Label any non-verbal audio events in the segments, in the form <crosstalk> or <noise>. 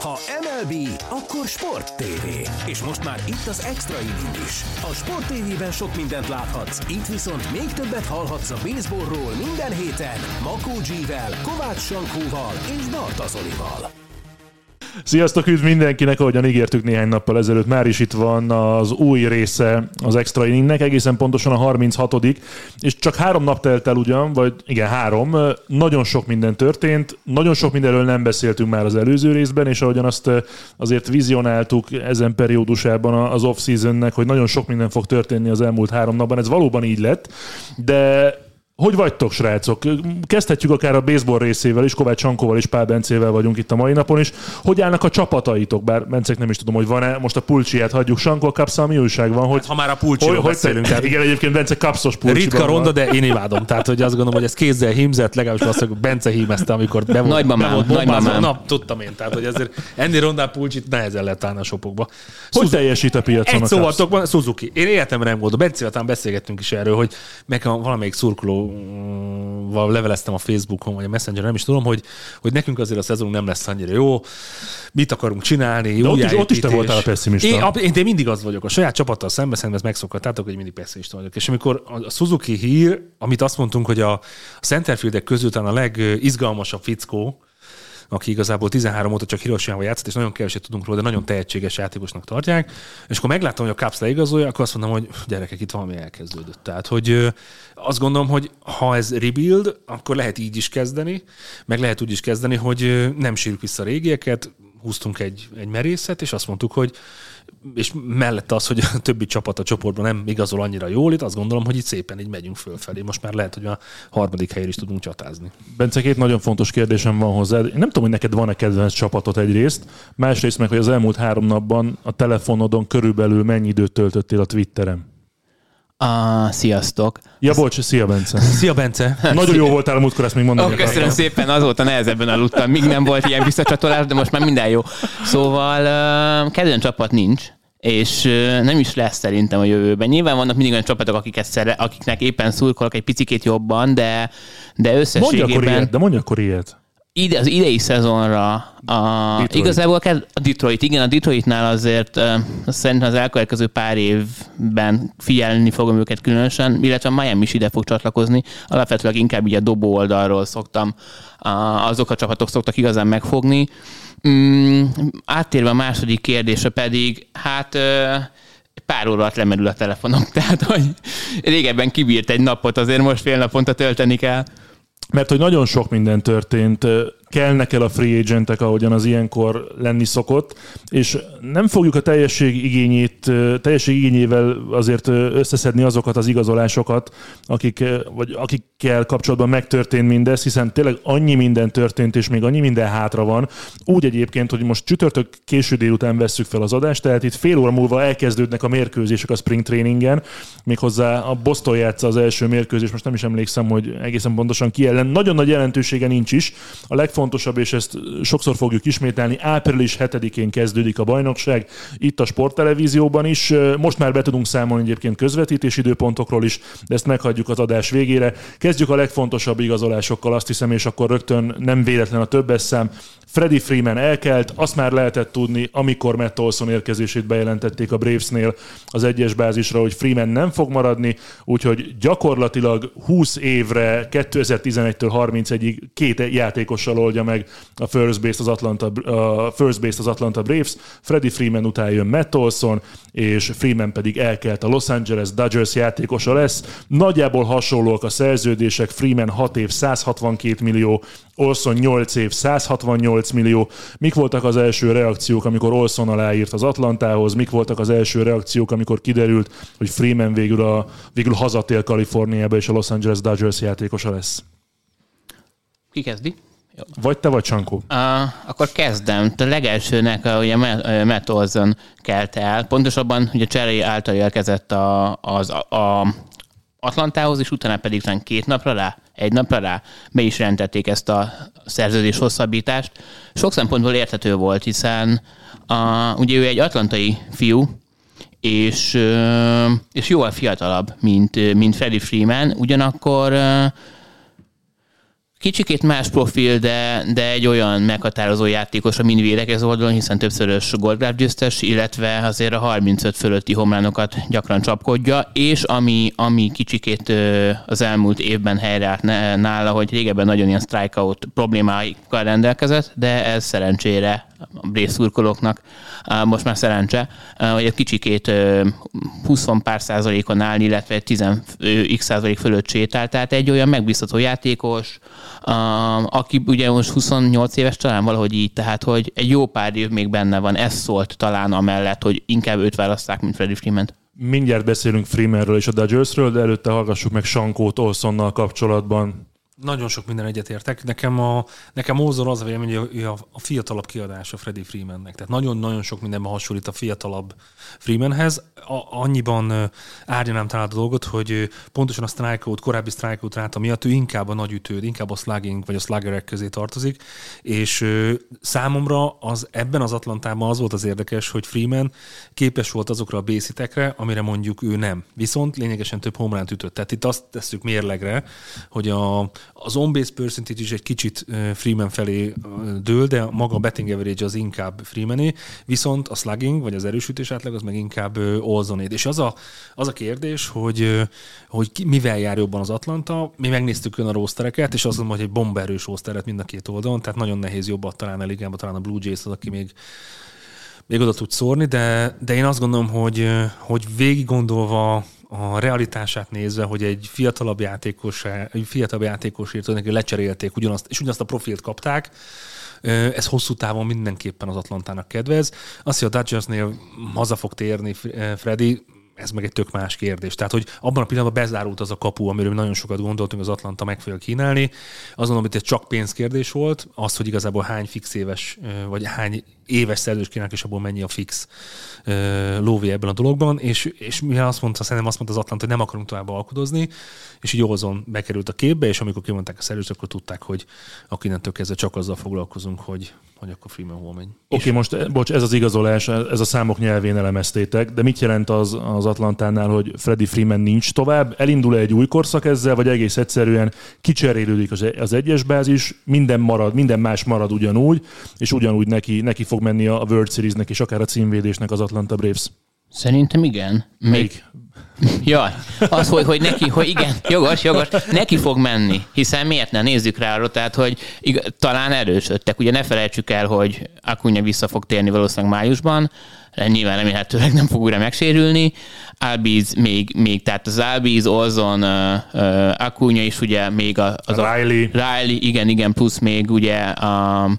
Ha MLB, akkor Sport TV. És most már itt az Extra Inning is. A Sport TV-ben sok mindent láthatsz, itt viszont még többet hallhatsz a baseballról minden héten Makó G-vel, Kovács Sankóval és Barta Zolival. Sziasztok, üdv mindenkinek, ahogyan ígértük néhány nappal ezelőtt, már is itt van az új része az Extra Inningnek, egészen pontosan a 36 és csak három nap telt el ugyan, vagy igen, három, nagyon sok minden történt, nagyon sok mindenről nem beszéltünk már az előző részben, és ahogyan azt azért vizionáltuk ezen periódusában az off-seasonnek, hogy nagyon sok minden fog történni az elmúlt három napban, ez valóban így lett, de hogy vagytok, srácok? Kezdhetjük akár a baseball részével is, Kovács Sankóval és Pál Bencével vagyunk itt a mai napon is. Hogy állnak a csapataitok? Bár Bencek nem is tudom, hogy van-e. Most a pulcsiát hagyjuk. Sankó kapszal mi újság van? Hogy, ha már a pulcsiról hogy, beszélünk. Hogy, igen, egyébként Bence kapszos pulcsi. Ritka ronda, de én imádom. Tehát, hogy azt gondolom, hogy ez kézzel hímzett, legalábbis azt, hogy Bence hímezte, amikor be volt. Nagymamám, nagymamám. Na, tudtam én. Tehát, hogy ezért ennél rondán pulcsit nehezen lehet állni a sopokba. Hogy teljesít a piacon Egy szóval van, Suzuki. Én életemben nem gondolom. Bencével talán beszélgettünk is erről, hogy meg valamelyik szurkoló leveleztem a Facebookon, vagy a Messenger, nem is tudom, hogy, hogy nekünk azért a szezon nem lesz annyira jó, mit akarunk csinálni, De ott is, ott is te voltál a pessimista. Én, én, én, mindig az vagyok, a saját csapattal szemben, szerintem ezt megszokhattátok, hogy mindig pessimista vagyok. És amikor a Suzuki hír, amit azt mondtunk, hogy a centerfieldek közül talán a legizgalmasabb fickó, aki igazából 13 óta csak Hiroshima játszott, és nagyon keveset tudunk róla, de nagyon tehetséges játékosnak tartják. És akkor megláttam, hogy a Caps leigazolja, akkor azt mondom, hogy gyerekek, itt valami elkezdődött. Tehát, hogy azt gondolom, hogy ha ez rebuild, akkor lehet így is kezdeni, meg lehet úgy is kezdeni, hogy nem sírjuk vissza a régieket, húztunk egy, egy merészet, és azt mondtuk, hogy és mellette az, hogy a többi csapat a csoportban nem igazol annyira jól, itt azt gondolom, hogy itt szépen így megyünk fölfelé. Most már lehet, hogy a harmadik helyre is tudunk csatázni. Bence, két nagyon fontos kérdésem van hozzá. Nem tudom, hogy neked van-e kedvenc csapatot egyrészt, másrészt meg, hogy az elmúlt három napban a telefonodon körülbelül mennyi időt töltöttél a Twitteren? Uh, sziasztok. Ja, bocs, szia Bence. Szia Bence. Nagyon jó voltál a múltkor, ezt még mondani. Oh, köszönöm akartam. szépen, azóta nehezebben aludtam, míg nem volt ilyen visszacsatolás, de most már minden jó. Szóval uh, kedvenc csapat nincs, és uh, nem is lesz szerintem a jövőben. Nyilván vannak mindig olyan csapatok, akiket szere, akiknek éppen szurkolok egy picikét jobban, de, de összességében... Mondj akkor ilyet, de mondj akkor ilyet ide, az idei szezonra a, Detroit. igazából kell a Detroit, igen, a Detroitnál azért uh, szerintem az elkövetkező pár évben figyelni fogom őket különösen, illetve a Miami is ide fog csatlakozni. Alapvetően inkább így a dobó oldalról szoktam, uh, azok a csapatok szoktak igazán megfogni. Mm, áttérve a második kérdésre pedig, hát uh, pár óra alatt lemerül a telefonom, <laughs> tehát hogy régebben kibírt egy napot, azért most fél naponta tölteni kell. Mert hogy nagyon sok minden történt kelnek el a free agentek, ahogyan az ilyenkor lenni szokott, és nem fogjuk a teljesség igényét, teljesség igényével azért összeszedni azokat az igazolásokat, akik, vagy akikkel kapcsolatban megtörtént mindez, hiszen tényleg annyi minden történt, és még annyi minden hátra van. Úgy egyébként, hogy most csütörtök késő délután vesszük fel az adást, tehát itt fél óra múlva elkezdődnek a mérkőzések a spring trainingen, méghozzá a Boston játsza az első mérkőzés, most nem is emlékszem, hogy egészen pontosan ki ellen. Nagyon nagy jelentősége nincs is. A legfontosabb legfontosabb, és ezt sokszor fogjuk ismételni, április 7-én kezdődik a bajnokság, itt a sporttelevízióban is. Most már be tudunk számolni egyébként közvetítés időpontokról is, de ezt meghagyjuk az adás végére. Kezdjük a legfontosabb igazolásokkal, azt hiszem, és akkor rögtön nem véletlen a többes szám. Freddie Freeman elkelt, azt már lehetett tudni, amikor Matt Olson érkezését bejelentették a Bravesnél az egyes bázisra, hogy Freeman nem fog maradni, úgyhogy gyakorlatilag 20 évre, 2011-től 31-ig két játékossal oldja meg a first base az Atlanta, a first base az Atlanta Braves, Freddie Freeman után jön Matt Olson, és Freeman pedig elkelt a Los Angeles Dodgers játékosa lesz. Nagyjából hasonlóak a szerződések, Freeman 6 év 162 millió, Olson 8 év 168 millió. Mik voltak az első reakciók, amikor Olson aláírt az Atlantához? Mik voltak az első reakciók, amikor kiderült, hogy Freeman végül, a, végül hazatér Kaliforniába, és a Los Angeles Dodgers játékosa lesz? Ki kezdi? Jó. Vagy te vagy Csankó? Uh, akkor kezdem. A legelsőnek a, ugye Matt Olson kelt el. Pontosabban ugye Cherry által érkezett a, az, a, a Atlantához, és utána pedig talán két napra rá, egy napra rá be is rendelték ezt a szerződés hosszabbítást. Sok szempontból érthető volt, hiszen a, ugye ő egy atlantai fiú, és, és jóval fiatalabb, mint, mint Freddie Freeman, ugyanakkor Kicsikét más profil, de, de egy olyan meghatározó játékos a mini védekező oldalon, hiszen többszörös goldglove győztes, illetve azért a 35 fölötti homlánokat gyakran csapkodja, és ami, ami kicsikét az elmúlt évben helyreállt nála, hogy régebben nagyon ilyen strikeout problémáikkal rendelkezett, de ez szerencsére a Braves szurkolóknak. Most már szerencse, hogy egy kicsikét 20 pár százalékon áll, illetve 10 x százalék fölött sétál, tehát egy olyan megbízható játékos, aki ugye most 28 éves talán valahogy így, tehát hogy egy jó pár év még benne van, ez szólt talán amellett, hogy inkább őt választák, mint Freddie freeman. Mindjárt beszélünk Freemanről és a Dodgersről, de előtte hallgassuk meg Sankót Olsonnal kapcsolatban nagyon sok minden egyetértek. Nekem, a, nekem Ózor az a vélemény, hogy a, a fiatalabb kiadása Freddie Freemannek. Tehát nagyon-nagyon sok mindenben hasonlít a fiatalabb Freemanhez. A, annyiban árnyanám talán a dolgot, hogy pontosan a strikeout, korábbi strikeout ráta miatt ő inkább a nagy ütőd, inkább a slugging vagy a sluggerek közé tartozik, és számomra az ebben az Atlantában az volt az érdekes, hogy Freeman képes volt azokra a bészitekre, amire mondjuk ő nem. Viszont lényegesen több homránt ütött. Tehát itt azt tesszük mérlegre, hogy a, az on-base percentage is egy kicsit Freeman felé dől, de maga a betting average az inkább Freemané, viszont a slugging, vagy az erősítés átlag az meg inkább Olzonét. És az a, az a kérdés, hogy, hogy ki, mivel jár jobban az Atlanta, mi megnéztük ön a rostereket, és azt mondom, hogy egy bomberős rosteret mind a két oldalon, tehát nagyon nehéz jobbat találni a ligába, talán a Blue Jays az, aki még még oda tud szórni, de, de én azt gondolom, hogy, hogy végig gondolva a realitását nézve, hogy egy fiatalabb játékos, egy fiatalabb játékosért neki lecserélték ugyanazt, és ugyanazt a profilt kapták, ez hosszú távon mindenképpen az Atlantának kedvez. Azt, hogy a Dodgersnél haza fog térni Freddy, ez meg egy tök más kérdés. Tehát, hogy abban a pillanatban bezárult az a kapu, amiről nagyon sokat gondoltunk, az Atlanta meg fogja kínálni. Azon, amit ez csak pénzkérdés volt, az, hogy igazából hány fix éves, vagy hány éves szerződés kínálnak, és abból mennyi a fix lóvé ebben a dologban, és, és mivel azt mondta, szerintem azt mondta az Atlanta, hogy nem akarunk tovább alkudozni, és így Olzon bekerült a képbe, és amikor kimondták a szerződést, akkor tudták, hogy innentől kezdve csak azzal foglalkozunk, hogy, hogy akkor Freeman hol megy. Oké, okay, most eh, bocs, ez az igazolás, ez a számok nyelvén elemeztétek, de mit jelent az, az Atlantánál, hogy Freddy Freeman nincs tovább? Elindul egy új korszak ezzel, vagy egész egyszerűen kicserélődik az, az egyes bázis, minden marad, minden más marad ugyanúgy, és ugyanúgy neki, neki fog menni a World Series-nek és akár a címvédésnek az Atlanta Braves? Szerintem igen. Még, <laughs> Ja, az, hogy, hogy neki, hogy igen, jogos, jogos, neki fog menni, hiszen miért ne nézzük rá arra, tehát, hogy igaz, talán erősödtek. Ugye ne felejtsük el, hogy Akunya vissza fog térni valószínűleg májusban, nyilván remélhetőleg nem fog újra megsérülni. Albiz még, még tehát az Albiz, Olzon, Akunya is ugye még a, az Riley. A, Riley, igen, igen, plusz még ugye a,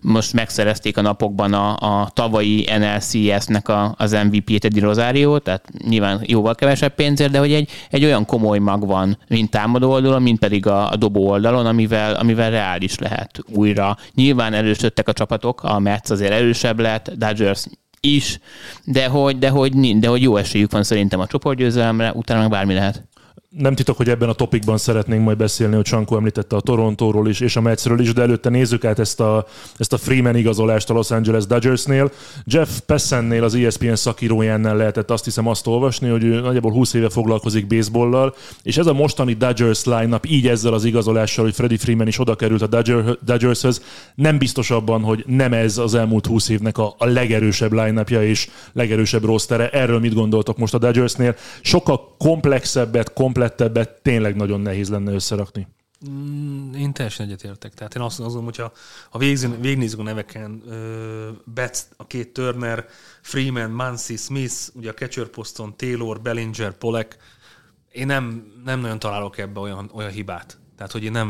most megszerezték a napokban a, a tavalyi NLCS-nek a, az MVP-t, Eddie Rosario, tehát nyilván jóval kevesebb pénzért, de hogy egy, egy olyan komoly mag van, mint támadó oldalon, mint pedig a, a dobó oldalon, amivel, amivel reális lehet újra. Nyilván erősödtek a csapatok, a Mets azért erősebb lett, Dodgers is, de hogy, de hogy, de hogy jó esélyük van szerintem a csoportgyőzelemre, utána meg bármi lehet nem titok, hogy ebben a topikban szeretnénk majd beszélni, hogy Csankó említette a Torontóról is, és a Metsről is, de előtte nézzük át ezt a, ezt a Freeman igazolást a Los Angeles Dodgersnél. Jeff Pessennél, az ESPN szakírójánál lehetett azt hiszem azt olvasni, hogy ő nagyjából 20 éve foglalkozik baseballlal, és ez a mostani Dodgers line-up így ezzel az igazolással, hogy Freddie Freeman is oda került a Dodger, Dodgershez, nem biztos abban, hogy nem ez az elmúlt 20 évnek a, a legerősebb line és legerősebb rostere. Erről mit gondoltok most a Dodgersnél? Sokkal komplexebbet, komplexebbet komplettebbet tényleg nagyon nehéz lenne összerakni. Mm, én teljesen egyetértek. Tehát én azt gondolom, hogyha a neveken, uh, Betts, a két Turner, Freeman, Mansi, Smith, ugye a catcher poszton, Taylor, Bellinger, Polek, én nem, nem nagyon találok ebbe olyan, olyan hibát. Tehát, hogy én nem,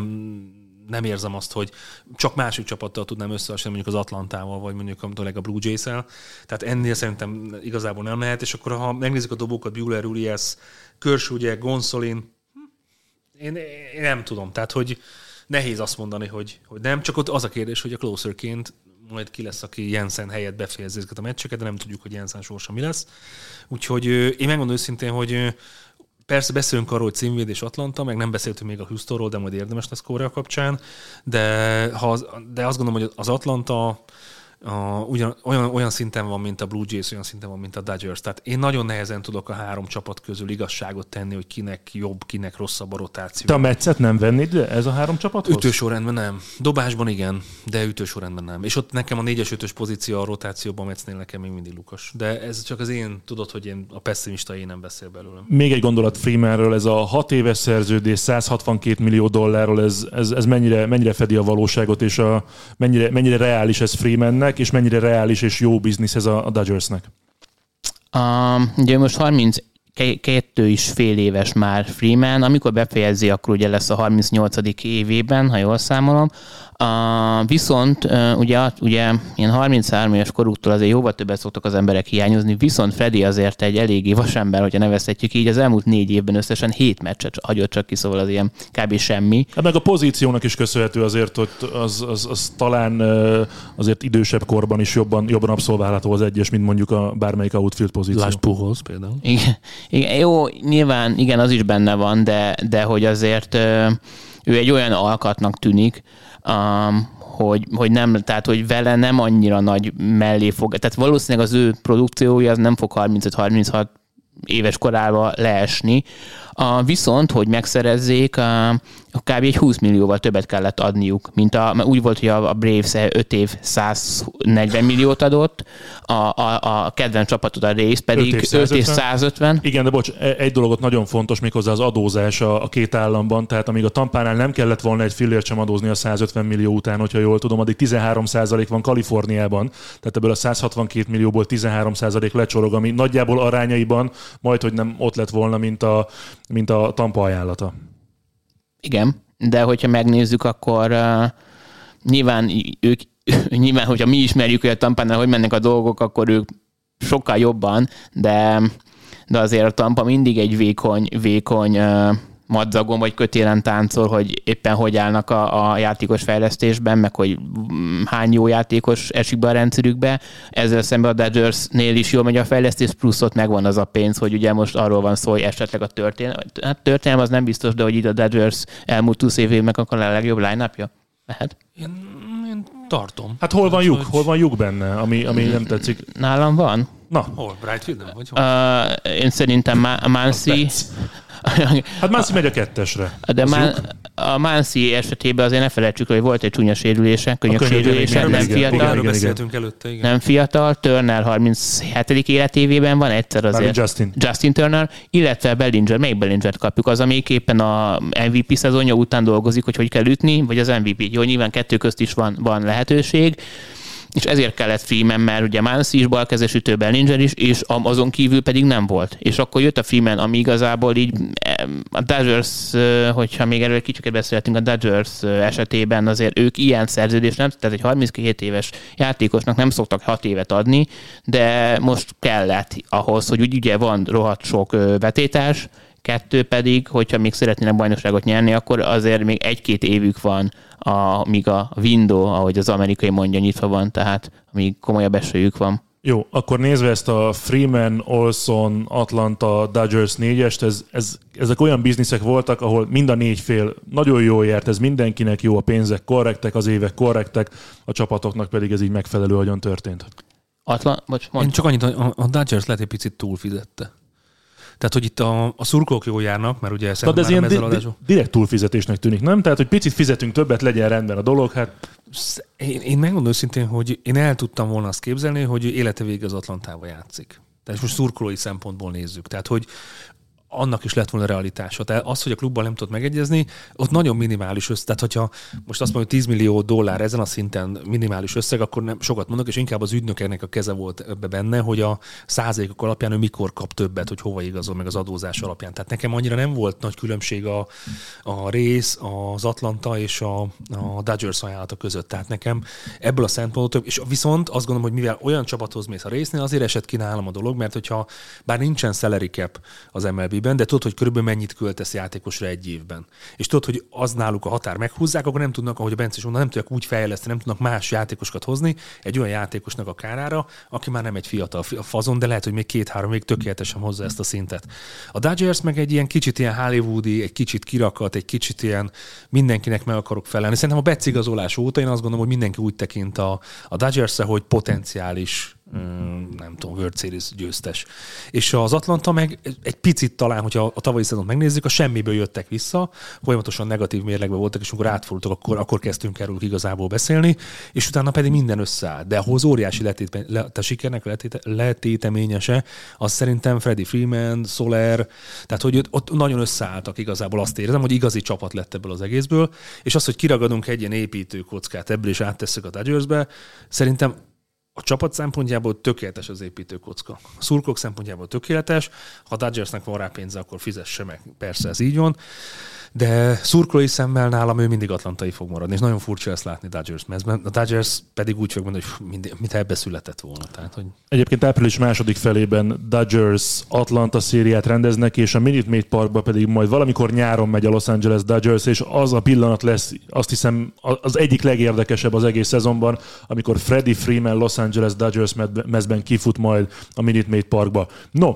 nem érzem azt, hogy csak másik csapattal tudnám összehasonlítani, mondjuk az Atlantával, vagy mondjuk a Blue Jays-el. Tehát ennél szerintem igazából nem lehet, és akkor ha megnézzük a dobókat, Bueller, Urias, Körs, ugye, Gonzolin, én, én, nem tudom, tehát hogy nehéz azt mondani, hogy, hogy nem, csak ott az a kérdés, hogy a closerként majd ki lesz, aki Jensen helyett befejezi ezeket a meccseket, de nem tudjuk, hogy Jensen sorsa mi lesz. Úgyhogy én megmondom őszintén, hogy persze beszélünk arról, hogy címvédés Atlanta, meg nem beszéltünk még a Houstonról, de majd érdemes lesz Korea kapcsán, de, ha de azt gondolom, hogy az Atlanta a, ugyan, olyan, olyan szinten van, mint a Blue Jays, olyan szinten van, mint a Dodgers. Tehát én nagyon nehezen tudok a három csapat közül igazságot tenni, hogy kinek jobb, kinek rosszabb a rotáció. Te a meccet nem vennéd de ez a három csapat? Ütősorrendben nem. Dobásban igen, de ütősorrendben nem. És ott nekem a 4-es 5 pozíció a rotációban Metsznél nekem még mindig Lukas. De ez csak az én, tudod, hogy én a pessimista én nem beszél belőlem. Még egy gondolat Freemanről, ez a 6 éves szerződés 162 millió dollárról, ez, ez, ez mennyire, mennyire fedi a valóságot, és a, mennyire, mennyire reális ez Freemannek, és mennyire reális és jó biznisz ez a, a Dodgersnek? Um, ugye most 30 kettő is fél éves már Freeman, amikor befejezi, akkor ugye lesz a 38. évében, ha jól számolom, Uh, viszont ugye, ugye ilyen 33 éves koruktól azért jóval többet szoktak az emberek hiányozni, viszont Freddy azért egy eléggé vasember, hogyha nevezhetjük így, az elmúlt négy évben összesen hét meccset hagyott csak ki, szóval az ilyen kb. semmi. Hát meg a pozíciónak is köszönhető azért, hogy az, az, az talán azért idősebb korban is jobban, jobban abszolválható az egyes, mint mondjuk a bármelyik outfield pozíció. Lásd Puholz például. Igen, igen, jó, nyilván igen, az is benne van, de, de hogy azért ő egy olyan alkatnak tűnik, um, hogy, hogy nem, tehát hogy vele nem annyira nagy mellé fog, tehát valószínűleg az ő produkciója az nem fog 35-36 éves korában leesni. A, viszont, hogy megszerezzék, a, kb. egy 20 millióval többet kellett adniuk, mint a, úgy volt, hogy a, Braves 5 év 140 milliót adott, a, a, a kedvenc csapatot a Rays pedig 5 év, 5 év 150. Igen, de bocs, e- egy dologot nagyon fontos, méghozzá az adózás a, a két államban, tehát amíg a Tampánál nem kellett volna egy fillért sem adózni a 150 millió után, hogyha jól tudom, addig 13% van Kaliforniában, tehát ebből a 162 millióból 13% lecsorog, ami nagyjából arányaiban majd, hogy nem ott lett volna, mint a, mint a Tampa ajánlata. Igen, de hogyha megnézzük, akkor uh, nyilván ők, <laughs> nyilván, hogyha mi ismerjük, hogy a Tampánál hogy mennek a dolgok, akkor ők sokkal jobban, de, de azért a Tampa mindig egy vékony, vékony uh, madzagon vagy kötélen táncol, hogy éppen hogy állnak a, a játékos fejlesztésben, meg hogy hány jó játékos esik be a rendszerükbe. Ezzel szemben a Dodgersnél is jól megy a fejlesztés, plusz ott megvan az a pénz, hogy ugye most arról van szó, hogy esetleg a történelem, hát történelem az nem biztos, de hogy itt a Dodgers elmúlt 20 évében akkor a legjobb line Lehet? Én, én tartom. Hát hol van lyuk? Hogy... Hol van lyuk benne, ami, ami nem tetszik? Nálam van. Na. Hol? Brightfield nem? Vagy hol? Uh, én szerintem Mansi, Hát Mansi megy a kettesre. De már a Mansi esetében azért ne felejtsük, hogy volt egy csúnya sérülése, könyök sérülése, nem fiatal. Igen, beszéltünk előtte, igen. Nem fiatal, Turner 37. életévében van egyszer azért. Justin. Justin Turner, illetve Bellinger, melyik Bellinger kapjuk, az, amelyik éppen a MVP szezonja után dolgozik, hogy hogy kell ütni, vagy az MVP. Jó, nyilván kettő közt is van, van lehetőség és ezért kellett Freeman, mert ugye Mansi is balkezes ütő Bellinger is, és azon kívül pedig nem volt. És akkor jött a Freeman, ami igazából így a Dodgers, hogyha még erről kicsit beszélhetünk, a Dodgers esetében azért ők ilyen szerződés nem, tehát egy 32 éves játékosnak nem szoktak 6 évet adni, de most kellett ahhoz, hogy ugye van rohadt sok vetétás, kettő pedig, hogyha még szeretnének bajnokságot nyerni, akkor azért még egy-két évük van, a, míg a window, ahogy az amerikai mondja, nyitva van, tehát még komolyabb esélyük van. Jó, akkor nézve ezt a Freeman, Olson, Atlanta, Dodgers négyest, ez, ez, ezek olyan bizniszek voltak, ahol mind a négy fél nagyon jól járt, ez mindenkinek jó, a pénzek korrektek, az évek korrektek, a csapatoknak pedig ez így megfelelő agyon történt. Atlan, bocs, mondj. Én csak annyit, a, a Dodgers lehet egy picit túlfizette. Tehát, hogy itt a, a szurkolók jól járnak, mert ugye Tehát ez ilyen di- di- direkt túlfizetésnek tűnik, nem? Tehát, hogy picit fizetünk többet, legyen rendben a dolog, hát... Én, én megmondom őszintén, hogy én el tudtam volna azt képzelni, hogy élete vége az Atlantába játszik. Tehát most szurkolói szempontból nézzük. Tehát, hogy annak is lett volna realitása. Tehát az, hogy a klubban nem tudott megegyezni, ott nagyon minimális összeg. Tehát, hogyha most azt mondjuk 10 millió dollár ezen a szinten minimális összeg, akkor nem sokat mondok, és inkább az ügynöknek a keze volt ebbe benne, hogy a százalékok alapján ő mikor kap többet, hogy hova igazol meg az adózás alapján. Tehát nekem annyira nem volt nagy különbség a, a rész, az Atlanta és a, a Dodgers ajánlata között. Tehát nekem ebből a szempontból, és viszont azt gondolom, hogy mivel olyan csapathoz mész a résznél, azért esett ki nálam a dolog, mert hogyha bár nincsen salary cap az MLB semmiben, de tudod, hogy körülbelül mennyit költesz játékosra egy évben. És tudod, hogy az náluk a határ meghúzzák, akkor nem tudnak, ahogy a Bence is mondta, nem tudják úgy fejleszteni, nem tudnak más játékosokat hozni egy olyan játékosnak a kárára, aki már nem egy fiatal fazon, de lehet, hogy még két-három még tökéletesen hozza ezt a szintet. A Dodgers meg egy ilyen kicsit ilyen hollywoodi, egy kicsit kirakat, egy kicsit ilyen mindenkinek meg akarok felelni. Szerintem a becigazolás óta én azt gondolom, hogy mindenki úgy tekint a, a dodgers hogy potenciális nem tudom, World Series győztes. És az Atlanta meg egy picit talán, hogyha a tavalyi szezont megnézzük, a semmiből jöttek vissza, folyamatosan negatív mérlegben voltak, és amikor átfordultak, akkor, akkor kezdtünk erről igazából beszélni, és utána pedig minden összeállt. De ahhoz óriási letét, le, a sikernek letéte, letéteményese, az szerintem Freddie Freeman, Soler, tehát hogy ott nagyon összeálltak igazából azt érzem, hogy igazi csapat lett ebből az egészből, és az, hogy kiragadunk egy ilyen építőkockát ebből, és áttesszük a Dodgersbe, szerintem a csapat szempontjából tökéletes az építőkocka. A szurkok szempontjából tökéletes, ha a Dodgersnek van rá pénze, akkor fizesse meg. Persze ez így van de szurkolói szemmel nálam ő mindig atlantai fog maradni, és nagyon furcsa ezt látni Dodgers mezben. A Dodgers pedig úgy fog mondani, hogy mind, mit ebbe született volna. Tehát, hogy... Egyébként április második felében Dodgers Atlanta szériát rendeznek, és a Minute Maid Parkba pedig majd valamikor nyáron megy a Los Angeles Dodgers, és az a pillanat lesz, azt hiszem, az egyik legérdekesebb az egész szezonban, amikor Freddie Freeman Los Angeles Dodgers mezben kifut majd a Minute Maid Parkba. No,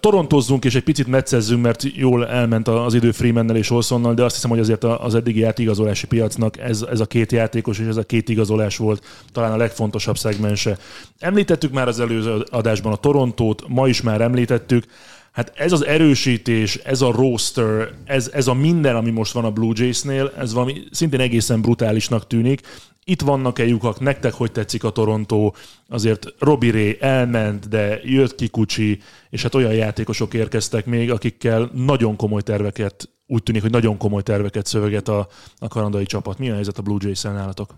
Torontozzunk és egy picit mecczezzünk, mert jól elment az idő Freemannel és Olsonnal, de azt hiszem, hogy azért az eddigi játékigazolási piacnak ez, ez a két játékos és ez a két igazolás volt talán a legfontosabb szegmense. Említettük már az előző adásban a Torontót, ma is már említettük. Hát ez az erősítés, ez a roster, ez, ez a minden, ami most van a Blue Jays-nél, ez valami szintén egészen brutálisnak tűnik. Itt vannak-e lyukak, nektek hogy tetszik a Torontó? Azért Robi Ray elment, de jött ki Kucsi, és hát olyan játékosok érkeztek még, akikkel nagyon komoly terveket, úgy tűnik, hogy nagyon komoly terveket szöveget a, a kanadai csapat. Mi a helyzet a Blue Jays-en nálatok?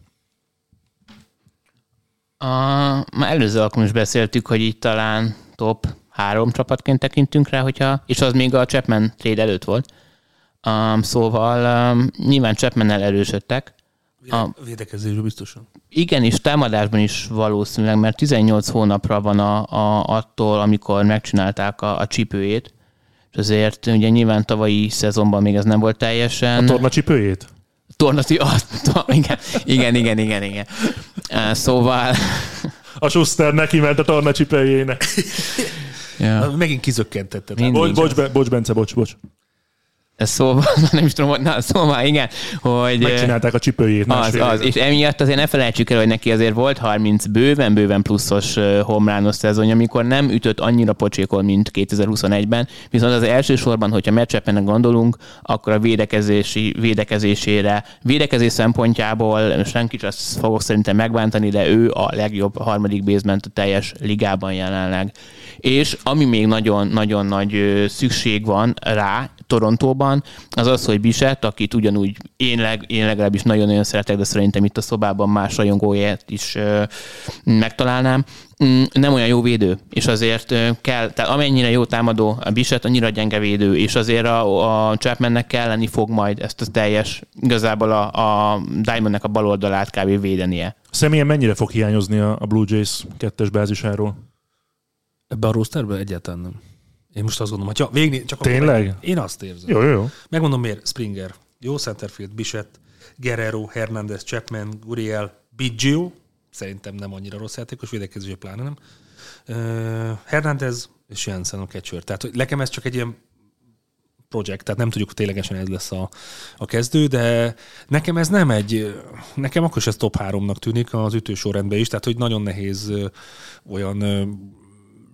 A, már előző alkalom is beszéltük, hogy itt talán top három csapatként tekintünk rá, hogyha, és az még a Chapman trade előtt volt. Um, szóval um, nyilván Chapman-nel erősödtek, a, védekezésről biztosan. Igen, és támadásban is valószínűleg, mert 18 hónapra van a, a, attól, amikor megcsinálták a, a csipőjét, és azért ugye nyilván tavalyi szezonban még ez nem volt teljesen... A torna csipőjét? Torna, a, <laughs> to, igen, igen, igen, igen, igen. Szóval... A Schuster neki ment a torna csipőjének. Ja. Megint kizökkentetted. Bocs, bocs, bocs, Bence, bocs, bocs. Szóval, <laughs> nem is tudom, hogy na, szóval igen, hogy... Megcsinálták a csipőjét. Az, az, és emiatt azért ne felejtsük el, hogy neki azért volt 30 bőven-bőven pluszos homrános szezon, amikor nem ütött annyira pocsékol, mint 2021-ben, viszont az elsősorban, hogyha meccsepenek gondolunk, akkor a védekezési, védekezésére, védekezés szempontjából senki azt fogok szerintem megbántani, de ő a legjobb harmadik basement a teljes ligában jelenleg. És ami még nagyon-nagyon nagy szükség van rá Torontóban, az az, hogy Biset, akit ugyanúgy én, leg, én legalábbis nagyon-nagyon szeretek, de szerintem itt a szobában más rajongóját is ö, megtalálnám, mm, nem olyan jó védő, és azért kell, tehát amennyire jó támadó a Biset, annyira gyenge védő, és azért a, a Chapmannek kelleni fog majd ezt a teljes, igazából a, a Diamondnek a bal oldalát kb. védenie. Személyen mennyire fog hiányozni a Blue Jays kettes bázisáról? Ebben a rosterben egyáltalán nem. Én most azt gondolom, hogy végni, csak Tényleg? Akkor én azt érzem. Jó, jó. Megmondom miért. Springer, jó centerfield, Bichett, Guerrero, Hernández, Chapman, Guriel, Biggio, szerintem nem annyira rossz játékos, védekezésé pláne nem. Uh, Hernández és Jensen a catcher. Tehát hogy nekem ez csak egy ilyen projekt, tehát nem tudjuk ténylegesen ez lesz a, a kezdő, de nekem ez nem egy, nekem akkor is ez top háromnak tűnik az ütősorrendben is, tehát hogy nagyon nehéz olyan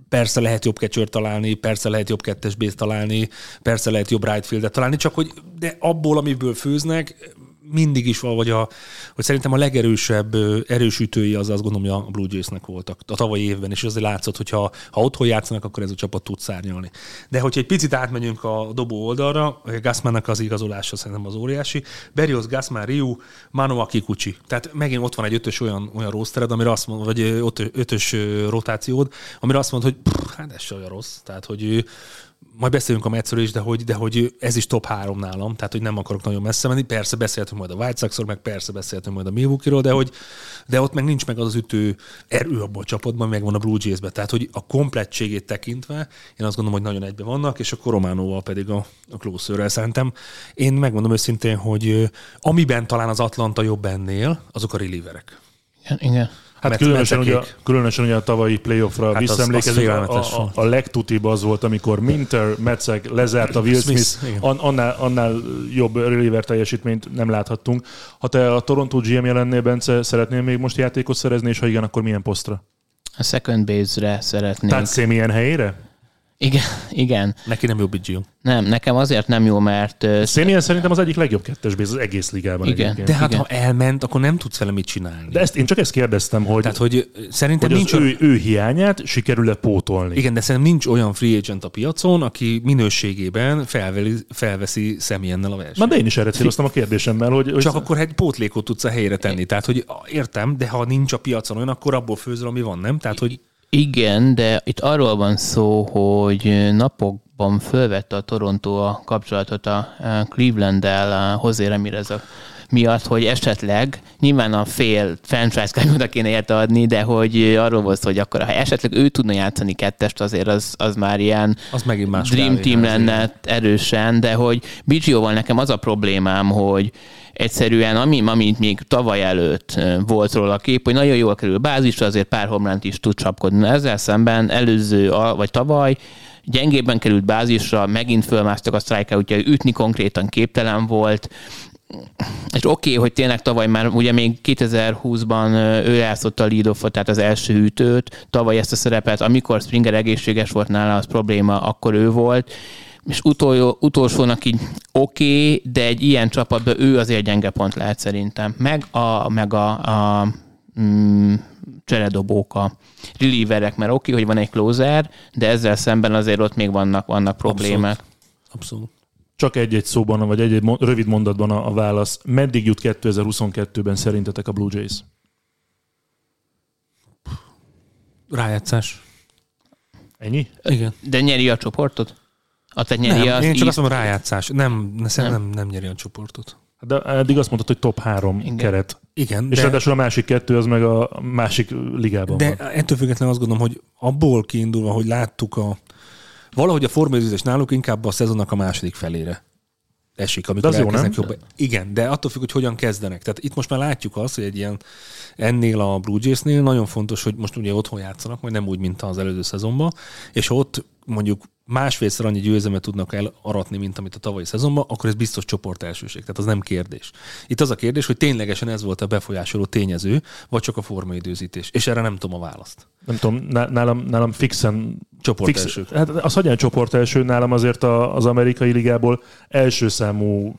persze lehet jobb kecsőrt találni, persze lehet jobb kettes base találni, persze lehet jobb right fieldet találni, csak hogy de abból, amiből főznek, mindig is valahogy a, hogy szerintem a legerősebb erősítői az azt gondolom, hogy a Blue Jaysnek voltak a tavalyi évben, és azért látszott, hogy ha, ha otthon játszanak, akkor ez a csapat tud szárnyalni. De hogyha egy picit átmegyünk a dobó oldalra, Gassmannak az igazolása szerintem az óriási, Berrios, Gassman, Ryu, Manoa Kikuchi. Tehát megint ott van egy ötös olyan, olyan rostered, amire azt mond, vagy ötös rotációd, amire azt mond, hogy pff, hát ez se olyan rossz. Tehát, hogy majd beszélünk a Metszről is, de hogy, de hogy ez is top három nálam, tehát hogy nem akarok nagyon messze menni. Persze beszélhetünk majd a White sox meg persze beszélhetünk majd a Milwaukee-ról, de, hogy, de ott meg nincs meg az az ütő erő abban a csapatban, meg van a Blue Jays-ben. Tehát, hogy a komplettségét tekintve, én azt gondolom, hogy nagyon egybe vannak, és a Korománóval pedig a, a closer szerintem. Én megmondom őszintén, hogy amiben talán az Atlanta jobb ennél, azok a relieverek. Igen. Hát Met- különösen ugye, különösen ugye a tavalyi playoffra Hát az- visszaemlékezünk, az a, a, a legtutibb az volt, amikor Minter, Metzeg lezárta Will Smith, Smith, an, annál, annál jobb reliever teljesítményt nem láthattunk. Ha te a Toronto GM-je lennél, Bence, szeretnél még most játékot szerezni, és ha igen, akkor milyen posztra? A second base-re szeretnék. Tehát Szémilyen helyére? Igen, igen. Neki nem jobb Gio. Nem, nekem azért nem jó, mert ö, Szémilyen szerintem az egyik legjobb kettes az egész ligában Igen. egyébként. De hát Igen. ha elment, akkor nem tudsz vele mit csinálni. De ezt én csak ezt kérdeztem, hogy, Tehát, hogy szerintem hogy nincs az ő, ő hiányát sikerül-e pótolni. Igen, de szerintem nincs olyan free agent a piacon, aki minőségében felveli, felveszi személyennel a versenyt. Na de én is erre céloztam a kérdésemmel, hogy, hogy Csak akkor egy pótlékot tudsz a helyre tenni. Tehát, hogy értem, de ha nincs a piacon olyan, akkor abból főzöl, ami van, nem? Tehát, hogy Igen, de itt arról van szó, hogy napokban fölvette a Toronto a kapcsolatot a Cleveland-del José Ramirez miatt, hogy esetleg nyilván a fél franchise kártyát oda kéne érte adni, de hogy arról volt szó, hogy akkor ha esetleg ő tudna játszani kettest, azért az, az már ilyen az megint más Dream Team hát, lenne erősen, de hogy Biggio-val nekem az a problémám, hogy egyszerűen, ami, amit még tavaly előtt volt róla a kép, hogy nagyon jól kerül bázisra, azért pár homlánt is tud csapkodni. Ezzel szemben előző, vagy tavaly gyengébben került bázisra, megint fölmásztak a strike úgyhogy ütni konkrétan képtelen volt, és oké, okay, hogy tényleg tavaly már ugye még 2020-ban ö, ő játszotta a lead tehát az első ütőt, tavaly ezt a szerepet, amikor Springer egészséges volt nála, az probléma, akkor ő volt, és utol, utolsónak így oké, okay, de egy ilyen csapatban ő azért gyenge pont lehet szerintem. Meg a, meg a, a mm, cseredobók, a relieverek, mert oké, okay, hogy van egy closer, de ezzel szemben azért ott még vannak, vannak problémák. Abszolút. Csak egy-egy szóban, vagy egy-egy mo- rövid mondatban a, a válasz. Meddig jut 2022-ben szerintetek a Blue Jays? Rájátszás. Ennyi? Igen. De nyeri a csoportot? A te nyeri Nem, az én csak East- azt mondom rájátszás. Nem, ne, szerintem nem, nem nyeri a csoportot. De eddig azt mondtad, hogy top három Igen. keret. Igen, És de, ráadásul a másik kettő az meg a másik ligában de van. ettől függetlenül azt gondolom, hogy abból kiindulva, hogy láttuk a valahogy a formálőzés náluk inkább a szezonnak a második felére esik, amikor De az jó, nem? jobb. Igen, de attól függ, hogy hogyan kezdenek. Tehát itt most már látjuk azt, hogy egy ilyen ennél a Blue Jays-nél nagyon fontos, hogy most ugye otthon játszanak, majd nem úgy, mint az előző szezonban, és ott mondjuk másfélszer annyi győzelmet tudnak elaratni, mint amit a tavalyi szezonban, akkor ez biztos csoport elsőség. Tehát az nem kérdés. Itt az a kérdés, hogy ténylegesen ez volt a befolyásoló tényező, vagy csak a formaidőzítés. És erre nem tudom a választ. Nem tudom, ná- nálam, nálam fixen... Csoport fix, első. Hát az hagyján csoport első, nálam azért a, az amerikai ligából első számú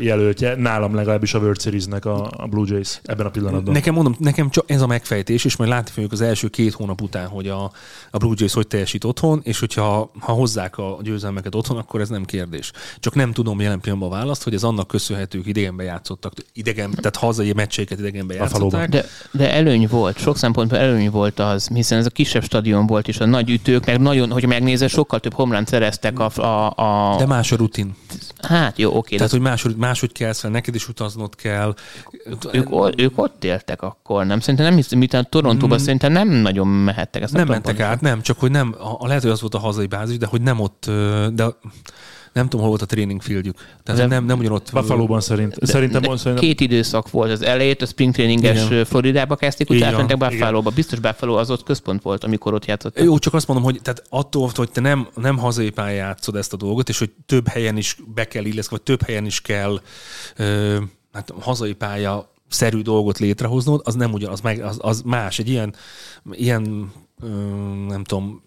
jelöltje, nálam legalábbis a World Series-nek a, a Blue Jays ebben a pillanatban. Nekem mondom, nekem csak ez a megfejtés, és majd látni fogjuk az első két hónap után, hogy a, a Blue Jays hogy teljesít otthon, és hogyha ha hozzák a győzelmeket otthon, akkor ez nem kérdés. Csak nem tudom jelen pillanatban a választ, hogy ez annak köszönhető, hogy idegenbe játszottak, idegen, tehát hazai meccseiket idegenbe játszották. De, de előny volt, sok szempontból előny volt az, hiszen ez a kisebb stadion volt, és a nagy ütők, meg nagyon, hogy megnézed, sokkal több homlánt szereztek a, a, a De más a rutin. hát jó, oké, de Tehát, hogy máshogy, máshogy kelsz fel, neked is utaznod kell. ők, ők ott éltek akkor, nem? Szerintem nem hiszem, mint a Torontóban szerintem nem nagyon mehettek. Ezt nem mentek át, nem, csak hogy nem, a, lehet, hogy az volt a hazai bázis, de hogy nem ott, de nem tudom, hol volt a training fieldjük. Tehát De- nem, nem ugyanott. Buffalo-ban szerint. De, szerintem, de szerintem két időszak volt az elejét, a spring traininges Igen. Floridába kezdték, utána van, mentek igen. Buffalo-ba. Biztos Buffalo az ott központ volt, amikor ott játszott. Jó, csak azt mondom, hogy tehát attól, hogy te nem, nem hazai pályán játszod ezt a dolgot, és hogy több helyen is be kell illeszkedni, vagy több helyen is kell ö, hát hazai pálya szerű dolgot létrehoznod, az nem ugyanaz, meg, az, az más. Egy ilyen, ilyen ö, nem tudom,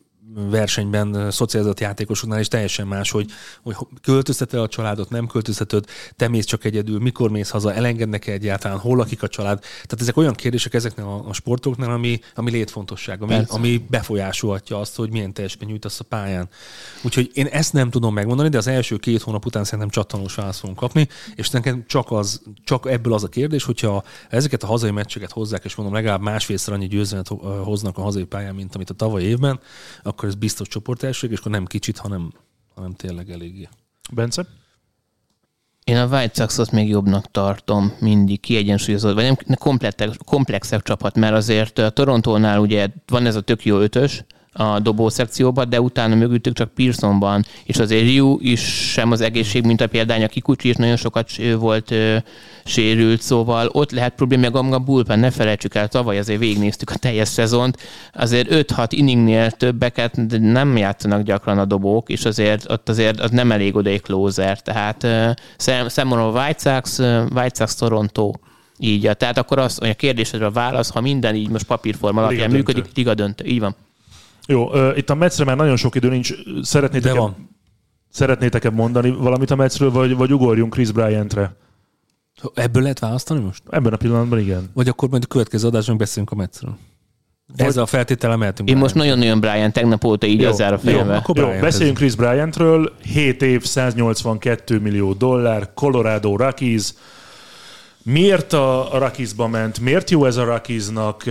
versenyben szocializált játékosoknál is teljesen más, hogy, hogy költözteted a családot, nem költözteted, te mész csak egyedül, mikor mész haza, elengednek -e egyáltalán, hol lakik a család. Tehát ezek olyan kérdések ezeknél a, a sportoknál, ami, ami létfontosság, ami, Persze. ami befolyásolhatja azt, hogy milyen teljesítmény nyújtasz a pályán. Úgyhogy én ezt nem tudom megmondani, de az első két hónap után szerintem csattanós választ fogunk kapni, és nekem csak, az, csak ebből az a kérdés, hogyha ezeket a hazai meccseket hozzák, és mondom, legalább másfélszer annyi győzelmet ho- hoznak a hazai pályán, mint amit a tavaly évben, akkor ez biztos csoportelség, és akkor nem kicsit, hanem, hanem tényleg eléggé. Bence? Én a White Sox-ot még jobbnak tartom, mindig kiegyensúlyozott, vagy nem komplexebb csapat, mert azért a Torontónál ugye van ez a tök jó ötös, a dobó szekcióban, de utána mögöttük csak Pearson van, és azért Ryu is sem az egészség, mint a példány, a Kikuchi is nagyon sokat volt ö, sérült, szóval ott lehet probléma, meg a bullpen, ne felejtsük el, tavaly azért végignéztük a teljes szezont, azért 5-6 inningnél többeket nem játszanak gyakran a dobók, és azért ott azért az nem elég oda egy closer, tehát ö, számomra a White Sox, White Sox Toronto így, tehát akkor az, a kérdésedre a válasz, ha minden így most papírforma alapján működik, liga döntő. Így van. Jó, uh, itt a Metszre már nagyon sok idő nincs. Szeretnétek De van. Szeretnétek-e mondani valamit a Metszről, vagy, vagy ugorjunk Chris Bryantre? Ebből lehet választani most? Ebben a pillanatban igen. Vagy akkor majd a következő adásban beszélünk a Metszről. Ezzel a feltétele mehetünk. Én most nagyon-nagyon Brian tegnap óta így jó, az a fejembe. Jó, akkor jó, beszéljünk Chris Bryantről. 7 év, 182 millió dollár, Colorado Rockies. Miért a, Rakizba ment? Miért jó ez a Rakiznak?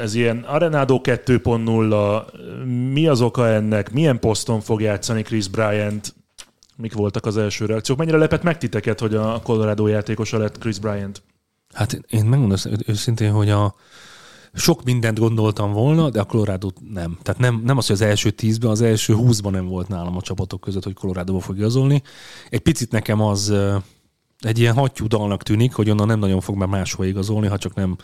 Ez ilyen Arenado 2.0. Mi az oka ennek? Milyen poszton fog játszani Chris Bryant? Mik voltak az első reakciók? Mennyire lepett meg titeket, hogy a Colorado játékosa lett Chris Bryant? Hát én megmondom őszintén, hogy a, sok mindent gondoltam volna, de a Colorado nem. Tehát nem, nem az, hogy az első tízben, az első húszban nem volt nálam a csapatok között, hogy Colorado fog igazolni. Egy picit nekem az egy ilyen hattyú tűnik, hogy onnan nem nagyon fog már máshol igazolni, ha csak nem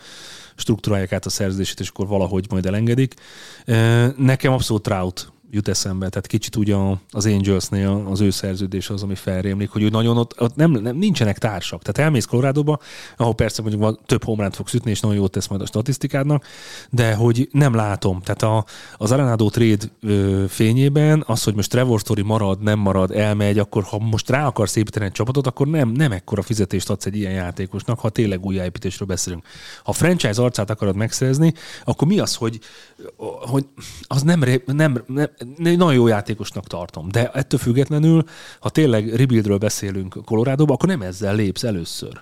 struktúrálják át a szerződését, és akkor valahogy majd elengedik. Nekem abszolút Trout jut eszembe. Tehát kicsit úgy az Angelsnél az ő szerződés az, ami felrémlik, hogy úgy nagyon ott, ott nem, nem, nincsenek társak. Tehát elmész Colorado-ba, ahol persze mondjuk van, több homránt fogsz ütni, és nagyon jót tesz majd a statisztikádnak, de hogy nem látom. Tehát a, az Arenado trade ö, fényében az, hogy most Trevor Story marad, nem marad, elmegy, akkor ha most rá akarsz építeni egy csapatot, akkor nem, nem ekkora fizetést adsz egy ilyen játékosnak, ha tényleg új építésről beszélünk. Ha franchise arcát akarod megszerezni, akkor mi az, hogy, hogy az nem, nem, nem nagyon jó játékosnak tartom, de ettől függetlenül, ha tényleg rebuildről beszélünk colorado akkor nem ezzel lépsz először.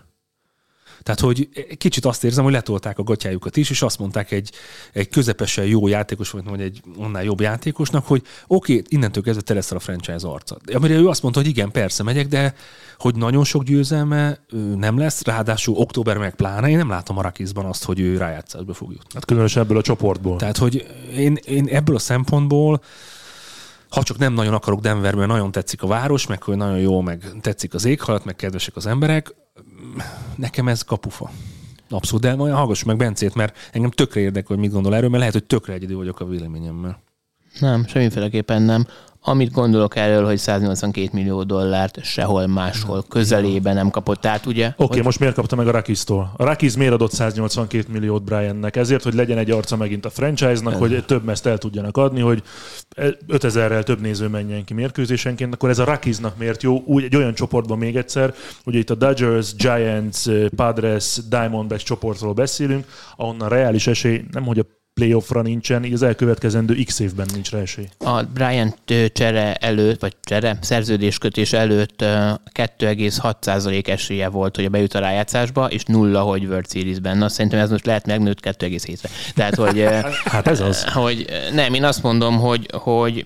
Tehát, hogy kicsit azt érzem, hogy letolták a gatyájukat is, és azt mondták egy, egy közepesen jó játékos, vagy egy annál jobb játékosnak, hogy oké, okay, innentől kezdve te leszel a franchise arca. Amire ő azt mondta, hogy igen, persze megyek, de hogy nagyon sok győzelme nem lesz, ráadásul október meg pláne, én nem látom a Rakizban azt, hogy ő rájátszásba fog jutni. Hát különösen ebből a csoportból. Tehát, hogy én, én ebből a szempontból ha csak nem nagyon akarok Denverben, nagyon tetszik a város, meg hogy nagyon jó, meg tetszik az éghajlat, meg kedvesek az emberek, nekem ez kapufa. Abszolút, de olyan hallgassuk meg Bencét, mert engem tökre érdekel, hogy mit gondol erről, mert lehet, hogy tökre egyedül vagyok a véleményemmel. Nem, semmiféleképpen nem amit gondolok erről, hogy 182 millió dollárt sehol máshol közelében nem kapott. Tehát ugye... Oké, okay, hogy... most miért kapta meg a Rakis-tól? A Rakis miért adott 182 milliót Briannek? Ezért, hogy legyen egy arca megint a franchise-nak, hogy több meszt el tudjanak adni, hogy 5000-rel több néző menjen ki mérkőzésenként, akkor ez a Rakisnak miért jó? Úgy egy olyan csoportban még egyszer, ugye itt a Dodgers, Giants, Padres, Diamondbacks csoportról beszélünk, ahonnan reális esély nem, hogy a playoffra nincsen, így az elkövetkezendő x évben nincs rá esély. A Bryant csere előtt, vagy csere, szerződéskötés előtt 2,6% esélye volt, hogy a bejut a rájátszásba, és nulla, hogy World Series-ben. Na, szerintem ez most lehet megnőtt 2,7-re. Tehát, hogy... <laughs> hát ez az. <laughs> Hogy nem, én azt mondom, hogy, hogy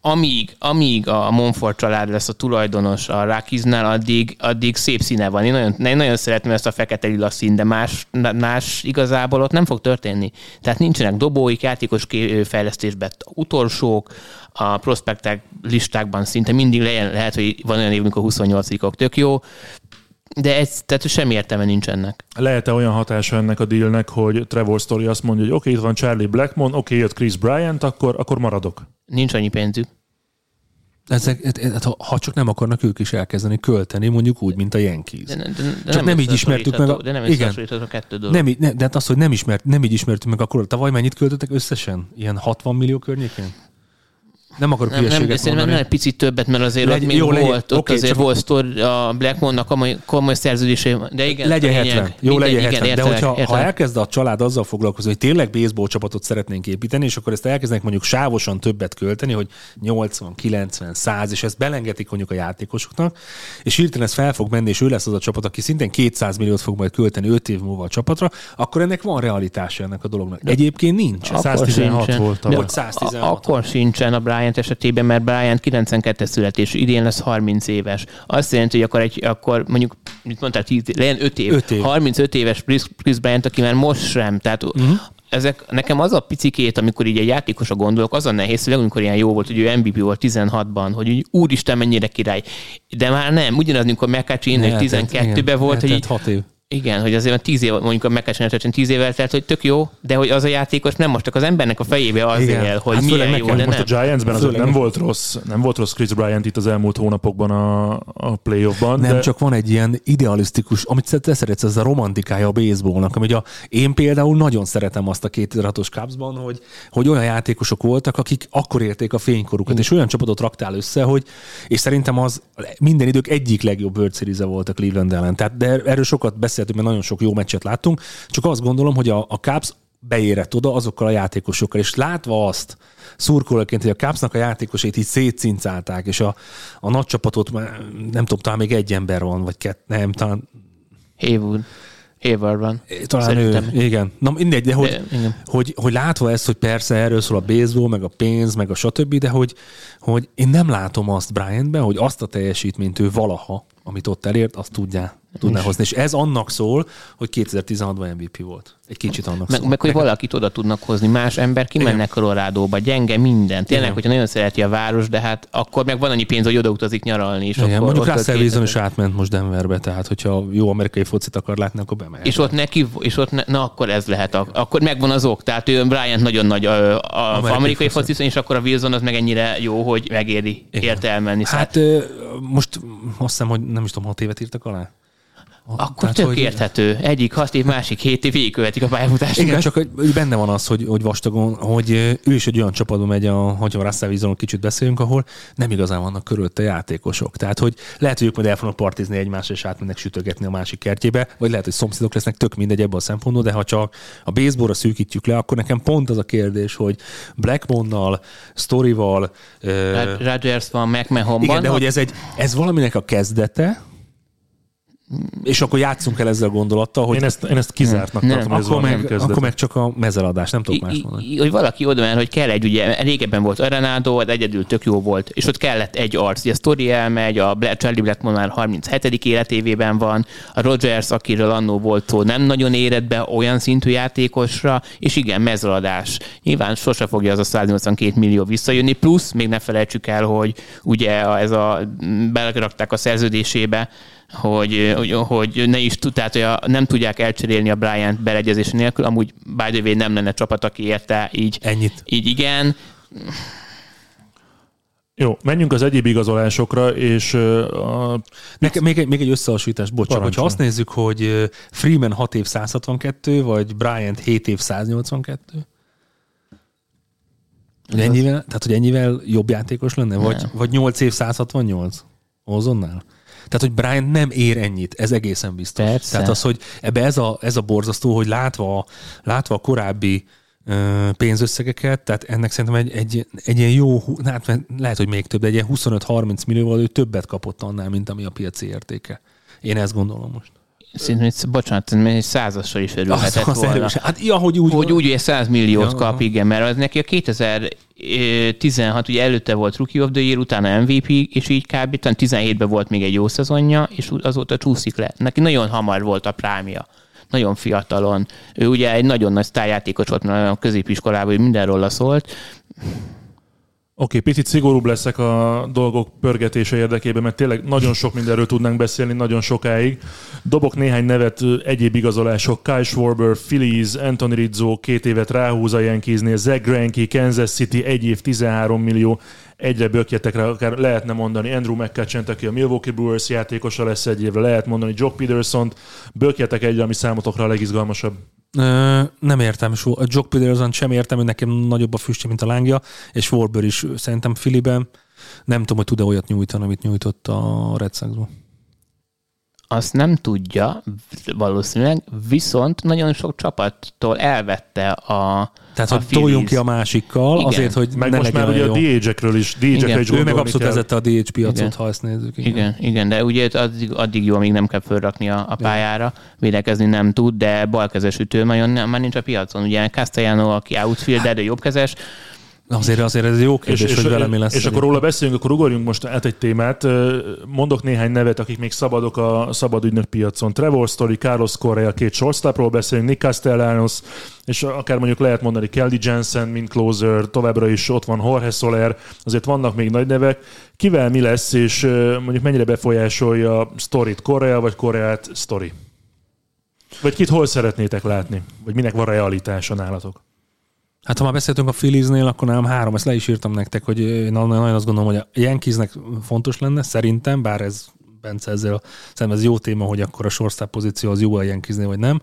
amíg, amíg a Monfort család lesz a tulajdonos a Rakiznál, addig, addig szép színe van. Én nagyon, én nagyon szeretem ezt a fekete-lila szín, de más, más igazából ott nem fog történni. Tehát nincsenek dobóik, játékos fejlesztésben utolsók, a prospektek listákban szinte mindig le- lehet, hogy van olyan év, amikor 28-ok tök jó, de ez, tehát semmi értelme nincs ennek. Lehet-e olyan hatása ennek a dealnek, hogy Trevor Story azt mondja, hogy oké, okay, itt van Charlie Blackmon, oké, okay, jött Chris Bryant, akkor, akkor maradok? Nincs annyi pénzük. Ezek, ha, ha csak nem akarnak ők is elkezdeni költeni, mondjuk úgy, mint a Yankees. De, de, de csak nem, nem így ismertük meg. A, de nem igen, a kettő dolog. Nem, ne, de hát az, hogy nem, ismert, nem így ismertük meg akkor, tavaly mennyit költöttek összesen? Ilyen 60 millió környékén? Nem akarok nem, nem, mondani. Nem, egy picit többet, mert azért Legy, ott még jó, volt, legyen, ott okay, azért volt sztor, a Blackmonnak komoly, komoly szerződése, de igen. Legyen 70, jó, legyen igen, 70. Igen, de hogyha értelek. ha elkezd a család azzal foglalkozni, hogy tényleg baseball csapatot szeretnénk építeni, és akkor ezt elkezdenek mondjuk sávosan többet költeni, hogy 80, 90, 100, és ezt belengetik mondjuk a játékosoknak, és hirtelen ez fel fog menni, és ő lesz az a csapat, aki szintén 200 milliót fog majd költeni 5 év múlva a csapatra, akkor ennek van realitása ennek a dolognak. De Egyébként nincs. 116 volt. Vagy 116. Akkor sincsen a Brian Bryant esetében, mert Bryant 92 születés, idén lesz 30 éves. Azt jelenti, hogy akkor, egy, akkor mondjuk, mit mondtál, 10, legyen 5 év, 5 év. 35 éves Chris, Chris Bryant, aki már most sem, tehát uh-huh. ezek, nekem az a picikét, amikor így egy játékosra gondolok, az a nehéz, hogy amikor ilyen jó volt, hogy ő MVP volt 16-ban, hogy úgy, úristen mennyire király. De már nem, ugyanaz, amikor McCutcheon 12-ben volt, hogy így, 6 év. Igen, hogy azért tíz év, mondjuk a McCutcheon tíz évvel telt, hogy tök jó, de hogy az a játékos nem most csak az embernek a fejébe az Igen. él, hogy Hát milyen jó, de Most nem. a Giantsben azért nem volt rossz, nem volt rossz Chris Bryant itt az elmúlt hónapokban a, a playoffban. Nem, de... csak van egy ilyen idealisztikus, amit te szeretsz, ez a romantikája a baseballnak, ami a, én például nagyon szeretem azt a 2006-os Cubsban, hogy, hogy olyan játékosok voltak, akik akkor érték a fénykorukat, és olyan csapatot raktál össze, hogy, és szerintem az minden idők egyik legjobb World series volt a Cleveland ellen. Tehát, de erről sokat beszéltünk, mert nagyon sok jó meccset láttunk, csak azt gondolom, hogy a, a Cubs beérett oda azokkal a játékosokkal, és látva azt, szurkolóként, hogy a Cubsnak a játékosait így szétcincálták, és a, a nagy csapatot már nem tudom, talán még egy ember van, vagy kett, nem, talán, Haywood. Haywardban. talán Szerintem. ő, igen. Na mindegy, de hogy, De, igen. hogy, hogy látva ezt, hogy persze erről szól a baseball, meg a pénz, meg a stb., de hogy, hogy én nem látom azt Bryantben, hogy azt a teljesítményt ő valaha, amit ott elért, azt tudja, tudná hozni. És ez annak szól, hogy 2016-ban MVP volt. Egy kicsit annak Meg, szól. meg, hogy valakit oda tudnak hozni. Más ember kimenne Colorado-ba, gyenge minden. Tényleg, Igen. hogyha nagyon szereti a város, de hát akkor meg van annyi pénz, hogy odautazik nyaralni. És Igen, akkor mondjuk Russell Wilson is átment most Denverbe, tehát hogyha jó amerikai focit akar látni, akkor bemehet. És ott neki, és ott ne, na akkor ez lehet, a- akkor megvan az ok. Tehát ő Bryant nagyon nagy a, a amerikai, amerikai foci. foci, és akkor a Wilson az meg ennyire jó, hogy megéri Igen. érte elmenni. Hát, ö, most azt hiszem, hogy nem is tudom, hat évet írtak alá. Akkor tehát, tök hogy- érthető. Egyik hat év, másik hét év végigkövetik a pályafutásukat. Igen, csak hogy benne van az, hogy, hogy vastagon, hogy ő is egy olyan csapatban megy, a, hogyha a Russell kicsit beszélünk, ahol nem igazán vannak körülötte játékosok. Tehát, hogy lehet, hogy ők majd el fognak partizni egymásra, és átmennek sütögetni a másik kertjébe, vagy lehet, hogy szomszédok lesznek, tök mindegy ebből a szempontból, de ha csak a baseballra szűkítjük le, akkor nekem pont az a kérdés, hogy Blackmonnal, Storyval, Rodgers van, McMahon igen, de hogy ez egy, ez valaminek a kezdete, és akkor játszunk el ezzel a gondolattal, hogy Én ezt, én ezt kizártnak Nem. tartom, akkor meg, kezdete. akkor meg csak a mezeladás, nem tudok más I- mondani. i- hogy valaki oda ment, hogy kell egy, ugye régebben volt Arenado, az egyedül tök jó volt, és ott kellett egy arc. Ugye a Story elmegy, a Black, Charlie Blackmon már 37. életévében van, a Rogers, akiről annó volt szó, nem nagyon érett be olyan szintű játékosra, és igen, mezőadás. Nyilván sose fogja az a 182 millió visszajönni, plusz még ne felejtsük el, hogy ugye ez a belerakták a szerződésébe, hogy, hogy, hogy ne is tud, tehát hogy a, nem tudják elcserélni a Bryant beleegyezés nélkül, amúgy by the way nem lenne csapat, aki érte, így, Ennyit. így igen. Jó, menjünk az egyéb igazolásokra, és a, Nekem még egy, még egy összehasonlítás, bocs, csak hogyha azt nézzük, hogy Freeman 6 év 162, vagy Bryant 7 év 182, hogy ennyivel, tehát, hogy ennyivel jobb játékos lenne? Vagy, vagy 8 év 168? Ozonnál? Tehát, hogy Bryant nem ér ennyit, ez egészen biztos. Persze. Tehát az, hogy ebbe ez a, ez a borzasztó, hogy látva, látva a korábbi pénzösszegeket, tehát ennek szerintem egy, egy, egy ilyen jó, hát lehet, hogy még több, de egy ilyen 25-30 millióval ő többet kapott annál, mint ami a piaci értéke. Én ezt gondolom most. Egy- bocsánat, százassal is örülhetett az volna. erős. Hát ja, hogy úgy, Hogy úgy ugye 100 milliót Ja, kap, igen, mert az neki a 2016, ugye előtte volt Rookie of the Year, utána MVP, és így kb. Talán 17-ben volt még egy jó szezonja, és azóta csúszik le. Neki nagyon hamar volt a prámia. Nagyon fiatalon. Ő ugye egy nagyon nagy sztárjátékos volt, a középiskolában ő mindenről szólt. Oké, okay, picit szigorúbb leszek a dolgok pörgetése érdekében, mert tényleg nagyon sok mindenről tudnánk beszélni nagyon sokáig. Dobok néhány nevet, egyéb igazolások. Kyle Schwarber, Phillies, Anthony Rizzo, két évet ráhúz a Yankeesnél, Zach Greinke, Kansas City, egy év 13 millió, egyre bökjetekre akár lehetne mondani Andrew McCutcheon, aki a Milwaukee Brewers játékosa lesz egy évre, lehet mondani Jock Peterson-t, bökjetek egyre, ami számotokra a legizgalmasabb. Ö, nem értem, so- a Jock Peterson sem értem, hogy nekem nagyobb a füstje, mint a lángja, és Warburg is szerintem Filiben nem tudom, hogy tud-e olyat nyújtani, amit nyújtott a Red Sox-ban. Azt nem tudja valószínűleg, viszont nagyon sok csapattól elvette a Tehát, a hogy toljunk Phillies. ki a másikkal, Igen. azért, hogy Meg ne most legyen már ugye a. DH-ekről is, DH-ekre Igen. is Ő meg abszolút kell. vezette a DH piacot, Igen. ha ezt nézzük. Igen, igen, de ugye addig, addig jó, amíg nem kell fölrakni a, a pályára, védekezni nem tud, de balkezes ütő nagyon nem, már nincs a piacon. Ugye Castellano, aki outfielder, de jobbkezes, Azért, azért ez jó kérdés, és, hogy és, velem mi lesz. És akkor róla beszélünk, akkor ugorjunk most át egy témát. Mondok néhány nevet, akik még szabadok a szabad ügynök piacon. Trevor Story, Carlos Correa, két shortstopról beszélünk, Nick Castellanos, és akár mondjuk lehet mondani Kelly Jensen, mint closer, továbbra is ott van Jorge Soler, azért vannak még nagy nevek. Kivel mi lesz, és mondjuk mennyire befolyásolja Storyt Correa, vagy Correát Story? Vagy kit hol szeretnétek látni? Vagy minek van realitása nálatok? Hát ha már beszéltünk a Philliesnél, akkor nem három, ezt le is írtam nektek, hogy én nagyon azt gondolom, hogy a Yankeesnek fontos lenne, szerintem, bár ez Bence ezzel, szerintem ez jó téma, hogy akkor a shortstop pozíció az jó a Yankeesnél, vagy nem.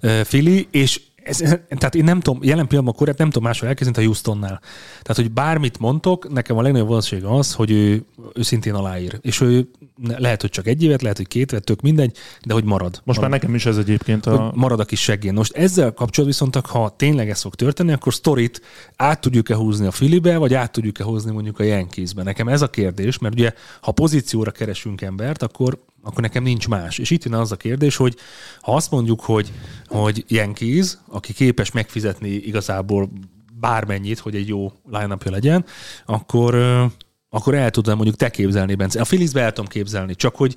Philly, és ez, tehát én nem tudom, jelen pillanatban korrekt nem tudom máshol elkezdeni, a Houstonnál. Tehát, hogy bármit mondtok, nekem a legnagyobb valószínűség az, hogy ő, ő szintén aláír. És ő lehet, hogy csak egy évet, lehet, hogy két évet, tök mindegy, de hogy marad. Most marad. már nekem is ez egyébként a... Hogy marad a kis seggén. Most ezzel kapcsolatban viszont, ha tényleg ez fog történni, akkor sztorit át tudjuk-e húzni a Filibe, vagy át tudjuk-e hozni mondjuk a Yankeesbe. Nekem ez a kérdés, mert ugye ha pozícióra keresünk embert, akkor akkor nekem nincs más. És itt jön az a kérdés, hogy ha azt mondjuk, hogy, hogy Yankees, aki képes megfizetni igazából bármennyit, hogy egy jó line legyen, akkor, akkor el tudnám mondjuk te képzelni, Bence. A Phillies-be el tudom képzelni, csak hogy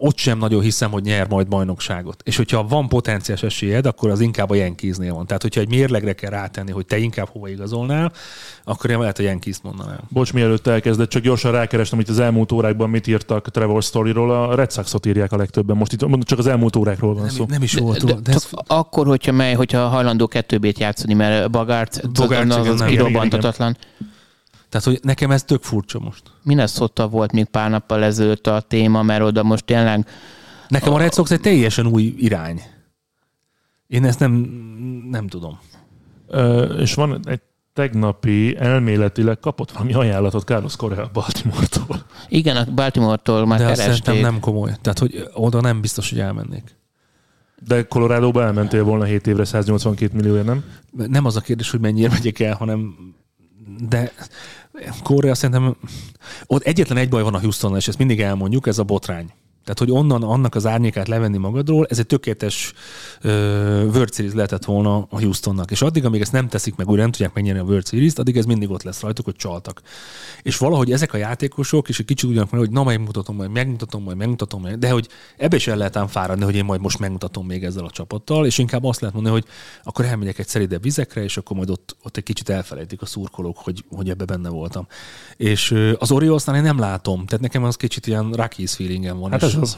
ott sem nagyon hiszem, hogy nyer majd bajnokságot. És hogyha van potenciális esélyed, akkor az inkább a Yankeesnél van. Tehát, hogyha egy mérlegre kell rátenni, hogy te inkább hova igazolnál, akkor én lehet a Yankees-t mondanám. Bocs, mielőtt elkezdett, csak gyorsan rákerestem, hogy az elmúlt órákban mit írtak Trevor Storyról. A Red Sox-ot írják a legtöbben. Most itt csak az elmúlt órákról van nem, szó. Nem is volt. De, de, de ez... Akkor, hogyha mely, hogyha hajlandó kettőbét játszani, mert Bagart, Bogart az, az kirobbantatatlan. Tehát, hogy nekem ez tök furcsa most. Minnesota volt még pár nappal ezelőtt a téma, mert oda most tényleg... Nekem a, a Red Sox egy teljesen új irány. Én ezt nem, nem tudom. Ö, és van egy tegnapi elméletileg kapott valami ajánlatot Carlos Correa Baltimore-tól. Igen, a Baltimore-tól már De keresték. azt szerintem nem komoly. Tehát, hogy oda nem biztos, hogy elmennék. De Colorado-ba elmentél volna 7 évre 182 millióért, nem? Nem az a kérdés, hogy mennyire megyek el, hanem de Korea szerintem ott egyetlen egy baj van a Houston, és ezt mindig elmondjuk, ez a botrány. Tehát, hogy onnan annak az árnyékát levenni magadról, ez egy tökéletes uh, World Series lehetett volna a Houstonnak. És addig, amíg ezt nem teszik meg, újra nem tudják megnyerni a World Series-t, addig ez mindig ott lesz rajtuk, hogy csaltak. És valahogy ezek a játékosok, és egy kicsit ugyanak hogy na megmutatom, majd megmutatom, majd megmutatom, majd, de hogy ebbe is el lehet ám fáradni, hogy én majd most megmutatom még ezzel a csapattal, és inkább azt lehet mondani, hogy akkor elmegyek egy szeridebb vizekre, és akkor majd ott, ott egy kicsit elfelejtik a szurkolók, hogy, hogy ebbe benne voltam. És az Oriolsnál én nem látom, tehát nekem az kicsit ilyen Rockies feelingem van. Hát ez az.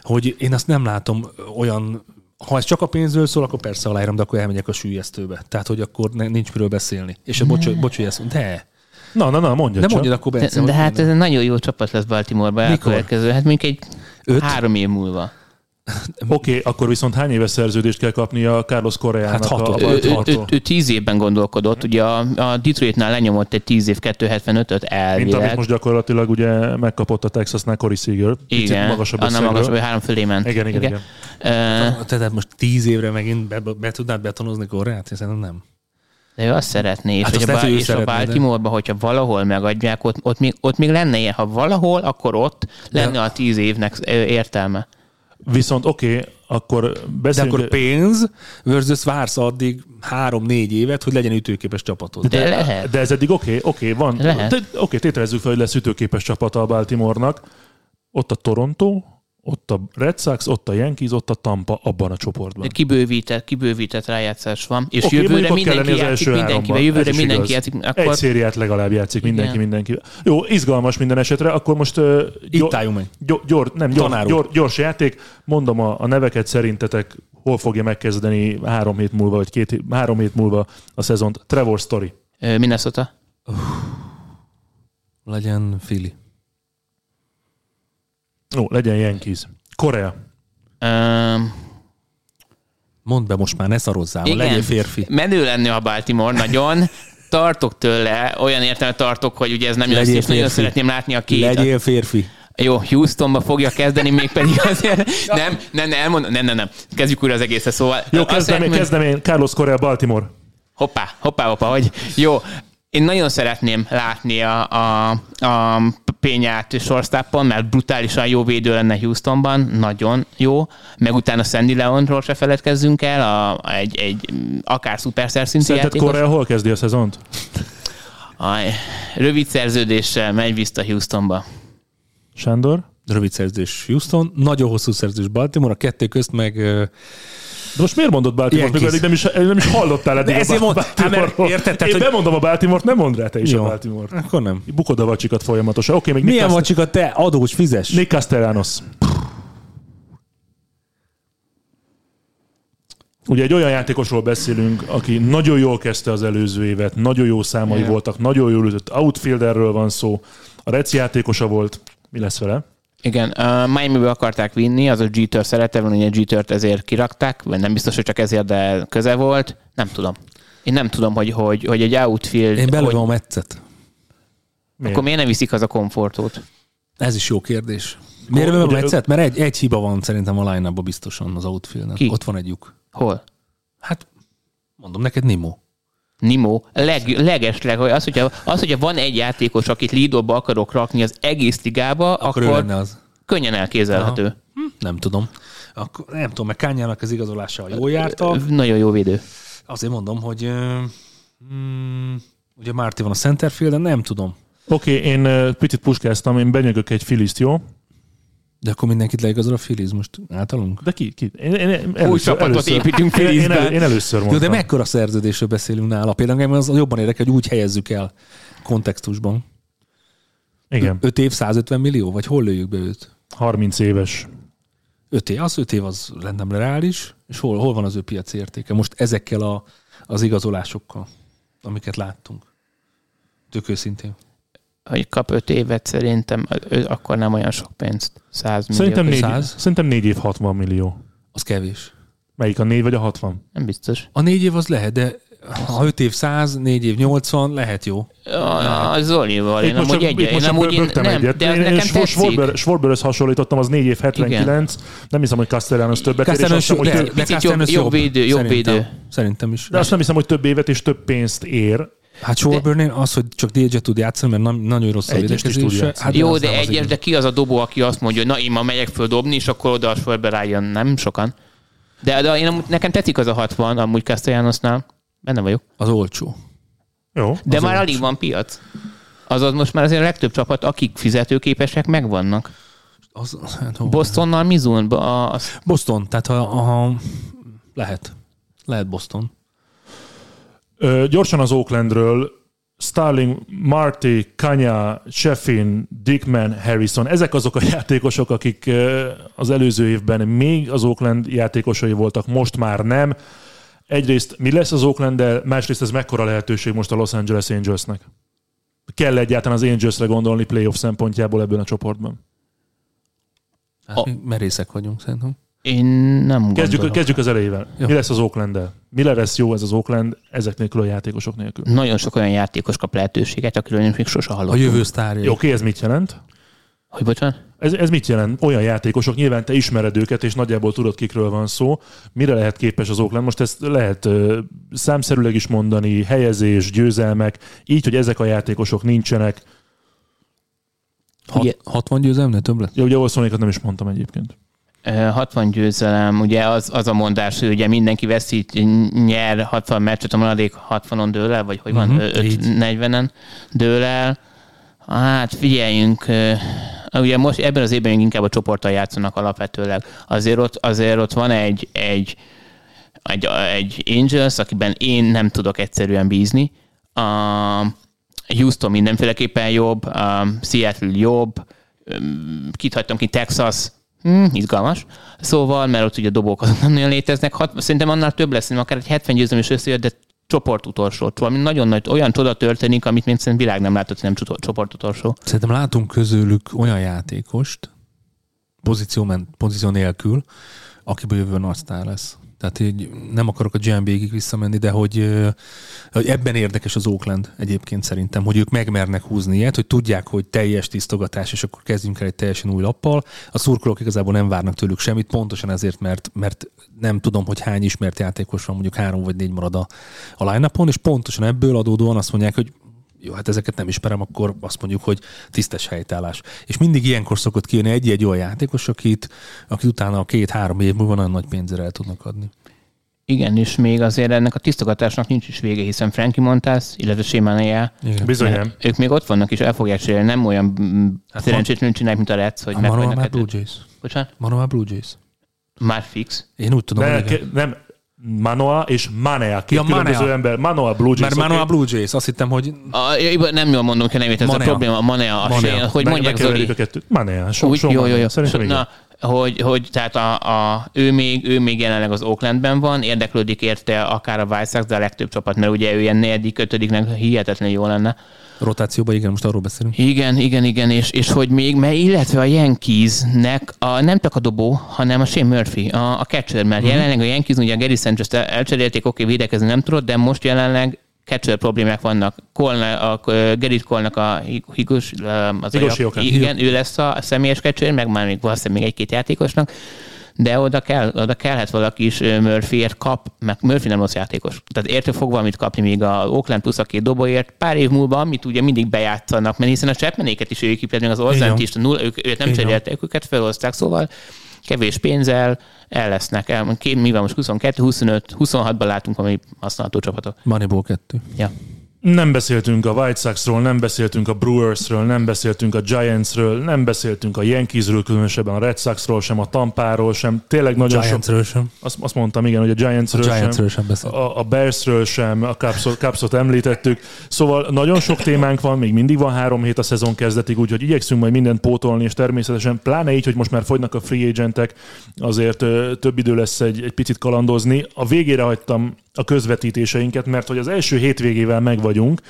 Hogy én azt nem látom olyan ha ez csak a pénzről szól, akkor persze aláírom, de akkor elmegyek a sűjesztőbe. Tehát, hogy akkor nincs miről beszélni. És a bocs, bocs, hogy ezt de. Na, na, na, mondja De csak. mondjad akkor Bence, De, de hát ez egy nagyon jó csapat lesz Baltimore-ba elkövetkező. Hát mondjuk egy Öt? három év múlva. <laughs> Oké, okay, akkor viszont hány éves szerződést kell kapni a Carlos Correának? Hát a, ő, ő, ő, ő, tíz évben gondolkodott, ugye a, a Detroitnál lenyomott egy tíz év 275-öt elvileg. Mint amit most gyakorlatilag ugye megkapott a Texasnál Corey Seager. Igen, magasabb annál magasabb, hogy három fölé ment. Igen, igen, igen. igen. Uh, Tehát most tíz évre megint be, be, tudnád betonozni Correát? Szerintem nem. De ő azt szeretné, és, hát hogy a, lehet, és a Baltimore-ba, hogyha valahol megadják, ott, ott, még, ott még lenne ilyen, ha valahol, akkor ott lenne de... a tíz évnek értelme. Viszont oké, okay, akkor beszéljünk... De akkor pénz versus vársz addig három-négy évet, hogy legyen ütőképes csapatod. De, de lehet. De ez eddig oké, okay, oké, okay, van. Lehet. Oké, okay, tételezzük fel, hogy lesz ütőképes csapata a Baltimore-nak. Ott a Toronto, ott a Red Sox, ott a Yankees, ott a Tampa abban a csoportban. Kibővített, kibővített rájátszás van. És okay, jövőre mindenki játszik mindenkivel. Jövőre mindenki igaz. játszik. Akkor... Egy szériát legalább játszik mindenki Igen. mindenki. Jó, izgalmas minden esetre. Akkor most uh, Itt álljunk meg. Gyor, gyor, nem, gyors, gyors, gyors játék. Mondom a, a neveket szerintetek hol fogja megkezdeni három hét múlva, vagy két, három hét múlva a szezont. Trevor Story. Minnesota. Uh, legyen Philly. Ó, legyen Yankees. Korea. Um, Mondd be most már, ne szarozzál, igen, legyél férfi. Menő lenne a Baltimore nagyon. Tartok tőle, olyan értelme tartok, hogy ugye ez nem lesz, és nagyon szeretném látni a két. Legyél férfi. Jó, Houstonba fogja kezdeni, még pedig azért nem, nem, nem, elmondom, nem, nem, nem. Kezdjük újra az egészet, szóval... Jó, kezdem, én, kezdem én. Carlos Correa, Baltimore. Hoppá, hoppá, hoppá, hogy jó. Én nagyon szeretném látni a, a, a Pényát shortstopon, mert brutálisan jó védő lenne Houstonban, nagyon jó. Meg utána Sandy Leonról se feledkezzünk el, a, egy, egy akár szuperszer szintű Szerinted játékos. Korea hol kezdi a szezont? Aj, rövid szerződéssel megy vissza Houstonba. Sándor? Rövid szerződés Houston, nagyon hosszú szerződés Baltimore, a kettő közt meg De most miért mondod Baltimore-t, mikor eddig nem is, nem is hallottál eddig De ezért a mond- hát mert érted, tehát, Én hogy- bemondom a Baltimore-t, nem mondd rá te is Jó. a Baltimore-t. akkor nem. Bukod a vacsikat folyamatosan. Oké, még Nick, Milyen Cast- vacsika te adós fizes? Nick Castellanos. Ugye egy olyan játékosról beszélünk, aki nagyon jól kezdte az előző évet, nagyon jó számai Igen. voltak, nagyon jól ütött, outfielderről van szó, a Reci játékosa volt. Mi lesz vele? Igen, uh, Miami-be akarták vinni, az a Jeter szerette volna, hogy a Jeter-t ezért kirakták, vagy nem biztos, hogy csak ezért, de köze volt. Nem tudom. Én nem tudom, hogy, hogy, hogy egy outfield, Én belőlem hogy, a meccet. Miért? akkor miért nem viszik az a komfortot? Ez is jó kérdés. Miért Ugye- belőlem a meccet? Mert egy, egy hiba van szerintem a line biztosan az outfielden. Ki? Ott van egy lyuk. Hol? Hát mondom neked Nimo. Nimo, leg, legesleg, hogy az, hogyha, az, hogyha van egy játékos, akit leadolba akarok rakni az egész ligába, Akkor, akkor, az. könnyen elképzelhető. Hm, Nem tudom. Akkor, nem tudom, mert Kányának az igazolása jól járta. Nagyon jó védő. Azért mondom, hogy mm, ugye Márti van a centerfielden, nem tudom. Oké, okay, én picit puskáztam, én benyögök egy filiszt, jó? De akkor mindenkit leigazol a Filiz most általunk? De ki? ki? Én, én, én először, csapatot először, építünk én, én, el, én először Jó, mondtam. de mekkora szerződésről beszélünk nála? Például engem az jobban érdekel, hogy úgy helyezzük el kontextusban. Igen, 5 év 150 millió? Vagy hol lőjük be őt? 30 éves. 5 év, az 5 év az rendben reális, és hol, hol van az ő piaci értéke? Most ezekkel a, az igazolásokkal, amiket láttunk. Tök őszintén. Hogy kap öt évet szerintem, akkor nem olyan sok pénzt. 100 millió. Szerintem négy, Száz? szerintem négy év 60 millió. Az kevés. Melyik a négy vagy a 60? Nem biztos. A négy év az lehet, de ha 5 év 100, 4 év 80, lehet jó. A, a Zolival, én amúgy egy, én amúgy én, nem, egyet. de én, én nekem tetszik. Schwarber, Schwarberhez hasonlítottam, az 4 év 79. Nem hiszem, hogy Castellanos többet ér, és Castellanos, hiszem, hogy de, de picit Castellanos jobb- jobb védő, jobb szerintem. védő. Szerintem is. de azt nem hiszem, hogy több évet és több pénzt ér. Hát Schwarbernél az, hogy csak DJ tud játszani, mert nem, nagyon rossz a védekezése. Hát Jó, de egyes, de ki az a dobó, aki azt mondja, hogy na én ma megyek föl dobni, és akkor oda a sorba rájön. Nem sokan. De, de én amúgy, nekem tetszik az a 60, amúgy Castellanosnál. Benne vagyok. Az olcsó. Jó. De már jó. alig van piac. Azaz most már azért a legtöbb csapat, akik fizetőképesek, megvannak. Az, hát? Bostonnal Mizun, az Boston, tehát ha, ha lehet. Lehet Boston. Gyorsan az Oaklandről. Starling, Marty, Kanya, Sheffin, Dickman, Harrison. Ezek azok a <laughs> játékosok, akik az előző évben még az Oakland játékosai voltak, most már nem. Egyrészt mi lesz az oakland másrészt ez mekkora lehetőség most a Los Angeles Angelsnek? Kell egyáltalán az Angelsre gondolni playoff szempontjából ebben a csoportban? Hát A- merészek vagyunk szerintem. Én nem Kezdjük, gondolom. kezdjük az elejével. Jó. Mi lesz az oakland -el? Mire lesz jó ez az Oakland ezek nélkül a játékosok nélkül? Nagyon sok olyan játékos kap lehetőséget, akiről én még sose A hallottam. jövő sztárja. Jó, oké, ez mit jelent? Hogy bocsánat? Ez, ez mit jelent? Olyan játékosok, nyilván te ismered őket, és nagyjából tudod, kikről van szó. Mire lehet képes az Oakland? Most ezt lehet ö, számszerűleg is mondani, helyezés, győzelmek, így, hogy ezek a játékosok nincsenek. Hat, Ugye- 60 győzelmnél több lett? Ja, ugye Olszonékat nem is mondtam egyébként. Ö, 60 győzelem, ugye az, az a mondás, hogy ugye mindenki veszít, nyer 60 meccset, a maradék 60-on dől el, vagy hogy van, Mhm, uh-huh, így. 40-en dől el. Hát figyeljünk, ugye most ebben az évben inkább a csoporttal játszanak alapvetőleg. Azért ott, azért ott van egy, egy, egy, egy Angels, akiben én nem tudok egyszerűen bízni. A Houston mindenféleképpen jobb, a Seattle jobb, kit hagytam ki, Texas, Hmm, izgalmas. Szóval, mert ott ugye dobók azok nem nagyon léteznek. Hat, szerintem annál több lesz, akár egy 70 győzelem is összejött, de csoport utolsó. Valami nagyon nagy, olyan csoda történik, amit még szerintem világ nem látott, nem csoport utolsó. Szerintem látunk közülük olyan játékost, pozíció, men, pozíció nélkül, akiből jövő nagy sztár lesz. Tehát így nem akarok a GMB-ig visszamenni, de hogy, hogy ebben érdekes az Oakland egyébként szerintem, hogy ők megmernek húzni ilyet, hogy tudják, hogy teljes tisztogatás, és akkor kezdjünk el egy teljesen új lappal. A szurkolók igazából nem várnak tőlük semmit, pontosan ezért, mert, mert nem tudom, hogy hány ismert játékos van, mondjuk három vagy négy marad a, a line és pontosan ebből adódóan azt mondják, hogy jó, hát ezeket nem ismerem, akkor azt mondjuk, hogy tisztes helytállás. És mindig ilyenkor szokott kijönni egy-egy olyan játékos, akit, akit utána a két-három év múlva nagyon nagy pénzre el tudnak adni. Igen, és még azért ennek a tisztogatásnak nincs is vége, hiszen Frankie Montász, illetve Sémánéjá, Bizony nem. ők még ott vannak, és el fogják cserélni, nem olyan hát szerencsétlenül csinálják, mint a Reds, hogy A már kettőt. Blue Jays. Bocsánat? Manoa Blue Jays. Már fix. Én úgy tudom, Ne, hogy igen. ke- nem, Manoa és Manea, két Ja, különböző Manea. ember. Manoa Blue Jays. Mert. Manoa Blue Jays, azt hittem, hogy A, nem jól mondom ki a nevét, ez Manea. a probléma, Manea, a Manea. Manea. hogy Meg- mondják Zoli. a kettőt. Manea, so, Úgy, so jó, jó, Manea. jó. Szerintem So, na, hogy, hogy tehát a, a, ő, még, ő még jelenleg az Oaklandben van, érdeklődik érte akár a White Sox, de a legtöbb csapat, mert ugye ő ilyen negyedik, ötödiknek hihetetlenül jó lenne. Rotációban, igen, most arról beszélünk. Igen, igen, igen, és, és hogy még, mert illetve a Yankeesnek a, nem csak a dobó, hanem a Shane Murphy, a, a catcher, mert uh-huh. jelenleg a Yankees ugye a Gary Sanchez-t el- elcserélték, oké, védekezni nem tudott, de most jelenleg catcher problémák vannak. Cole, a, a Gerrit Cole-nak a Higos, az Higoshi a, Oka. igen, ő lesz a személyes catcher, meg már még valószínűleg még egy-két játékosnak, de oda, kell, oda kellhet valaki is Murphyért kap, meg Murphy nem rossz játékos. Tehát értő fog valamit kapni még a Oakland plusz a két dobóért pár év múlva, amit ugye mindig bejátszanak, mert hiszen a Chapmanéket is ők meg az Orzent is, nulla, ők, ők nem cseréltek, őket felhozták, szóval kevés pénzzel el lesznek. El, mi van most 22, 25, 26-ban látunk, ami használható csapatok. Moneyball 2. Ja. Nem beszéltünk a White Soxról, nem beszéltünk a Brewersről, nem beszéltünk a Giantsről, nem beszéltünk a Yankeesről, különösebben a Red Soxról, sem a Tampáról, sem. Tényleg nagyon sok... Giantsről sem. Azt, azt mondtam, igen, hogy a Giantsről, A Giantsről sem. sem. A, a Bearsről sem, a Cubsot, Cubsot említettük. Szóval nagyon sok témánk van, még mindig van három hét a szezon kezdetig, úgyhogy igyekszünk majd mindent pótolni, és természetesen pláne így, hogy most már fogynak a free agentek, azért több idő lesz egy, egy picit kalandozni. A végére hagytam a közvetítéseinket, mert hogy az első hétvégével meg vagyunk,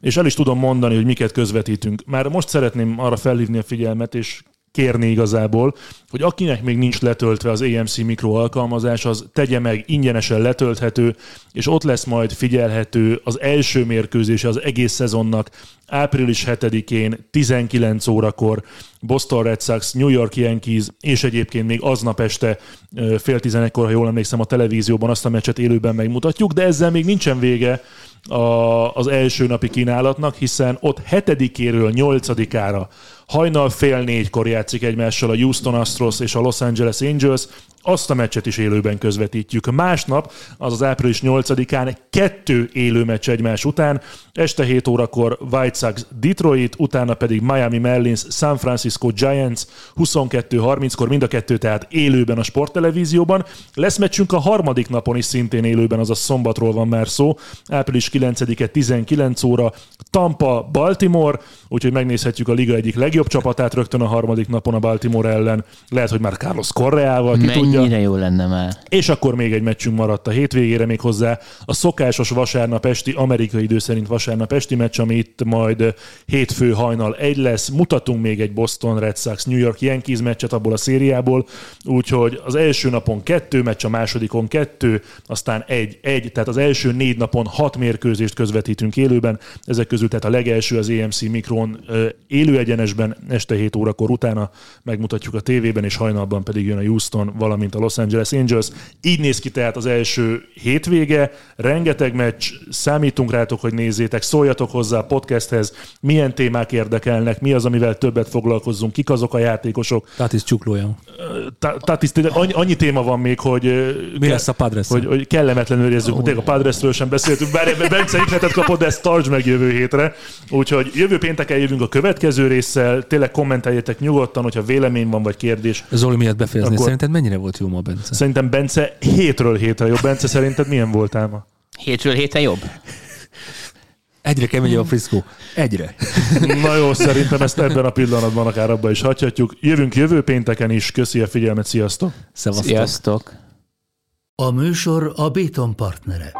és el is tudom mondani, hogy miket közvetítünk. Már most szeretném arra felhívni a figyelmet, és kérni igazából, hogy akinek még nincs letöltve az AMC Micro alkalmazás, az tegye meg, ingyenesen letölthető, és ott lesz majd figyelhető az első mérkőzése az egész szezonnak április 7-én 19 órakor Boston Red Sox, New York Yankees, és egyébként még aznap este fél tizenegykor, ha jól emlékszem, a televízióban azt a meccset élőben megmutatjuk, de ezzel még nincsen vége a, az első napi kínálatnak, hiszen ott 7-éről 8-ára hajnal fél négykor játszik egymással a Houston Astros és a Los Angeles Angels, azt a meccset is élőben közvetítjük. Másnap, az az április 8-án kettő élő meccs egymás után, este 7 órakor White Sox Detroit, utána pedig Miami Marlins San Francisco Giants 22.30-kor, mind a kettő tehát élőben a sporttelevízióban. Lesz meccsünk a harmadik napon is szintén élőben, azaz szombatról van már szó, április 9-e 19 óra, Tampa, Baltimore, úgyhogy megnézhetjük a liga egyik legjobb csapatát rögtön a harmadik napon a Baltimore ellen. Lehet, hogy már Carlos Correával, ki tudja. Mennyire jó lenne már. És akkor még egy meccsünk maradt a hétvégére még hozzá a szokásos vasárnap esti, amerikai idő szerint vasárnap esti meccs, ami itt majd hétfő hajnal egy lesz. Mutatunk még egy Boston Red Sox New York Yankees meccset abból a szériából, úgyhogy az első napon kettő meccs, a másodikon kettő, aztán egy, egy, tehát az első négy napon hat mérkőzést közvetítünk élőben, ezek közül tehát a legelső az AMC Mikron élő egyenesben este 7 órakor utána megmutatjuk a tévében, és hajnalban pedig jön a Houston, valamint a Los Angeles Angels. Így néz ki tehát az első hétvége, rengeteg meccs, számítunk rátok, hogy nézzétek, szóljatok hozzá a podcasthez, milyen témák érdekelnek, mi az, amivel többet foglalkozzunk, kik azok a játékosok. Tatis csuklója. Ta- Tehát is tényleg annyi, annyi téma van még, hogy, Mi lesz a padres hogy, hogy kellemetlenül érezzük. Oh, a Padresről sem beszéltünk, bár Bence ihletet kapott, de ezt tartsd meg jövő hétre. Úgyhogy jövő pénteken jövünk a következő résszel, tényleg kommenteljetek nyugodtan, hogyha vélemény van vagy kérdés. Zoli miatt befejezni. Akkor- Szerinted mennyire volt jó ma Bence? Szerintem Bence hétről hétre jobb. Bence, szerinted milyen voltál ma? Hétről héten jobb? Egyre keményebb a friszkó. Egyre. Na jó, szerintem ezt ebben a pillanatban akár abba is hagyhatjuk. Jövünk jövő pénteken is. Köszi a figyelmet, sziasztok! Szevasztok. Sziasztok! A műsor a Béton partnere.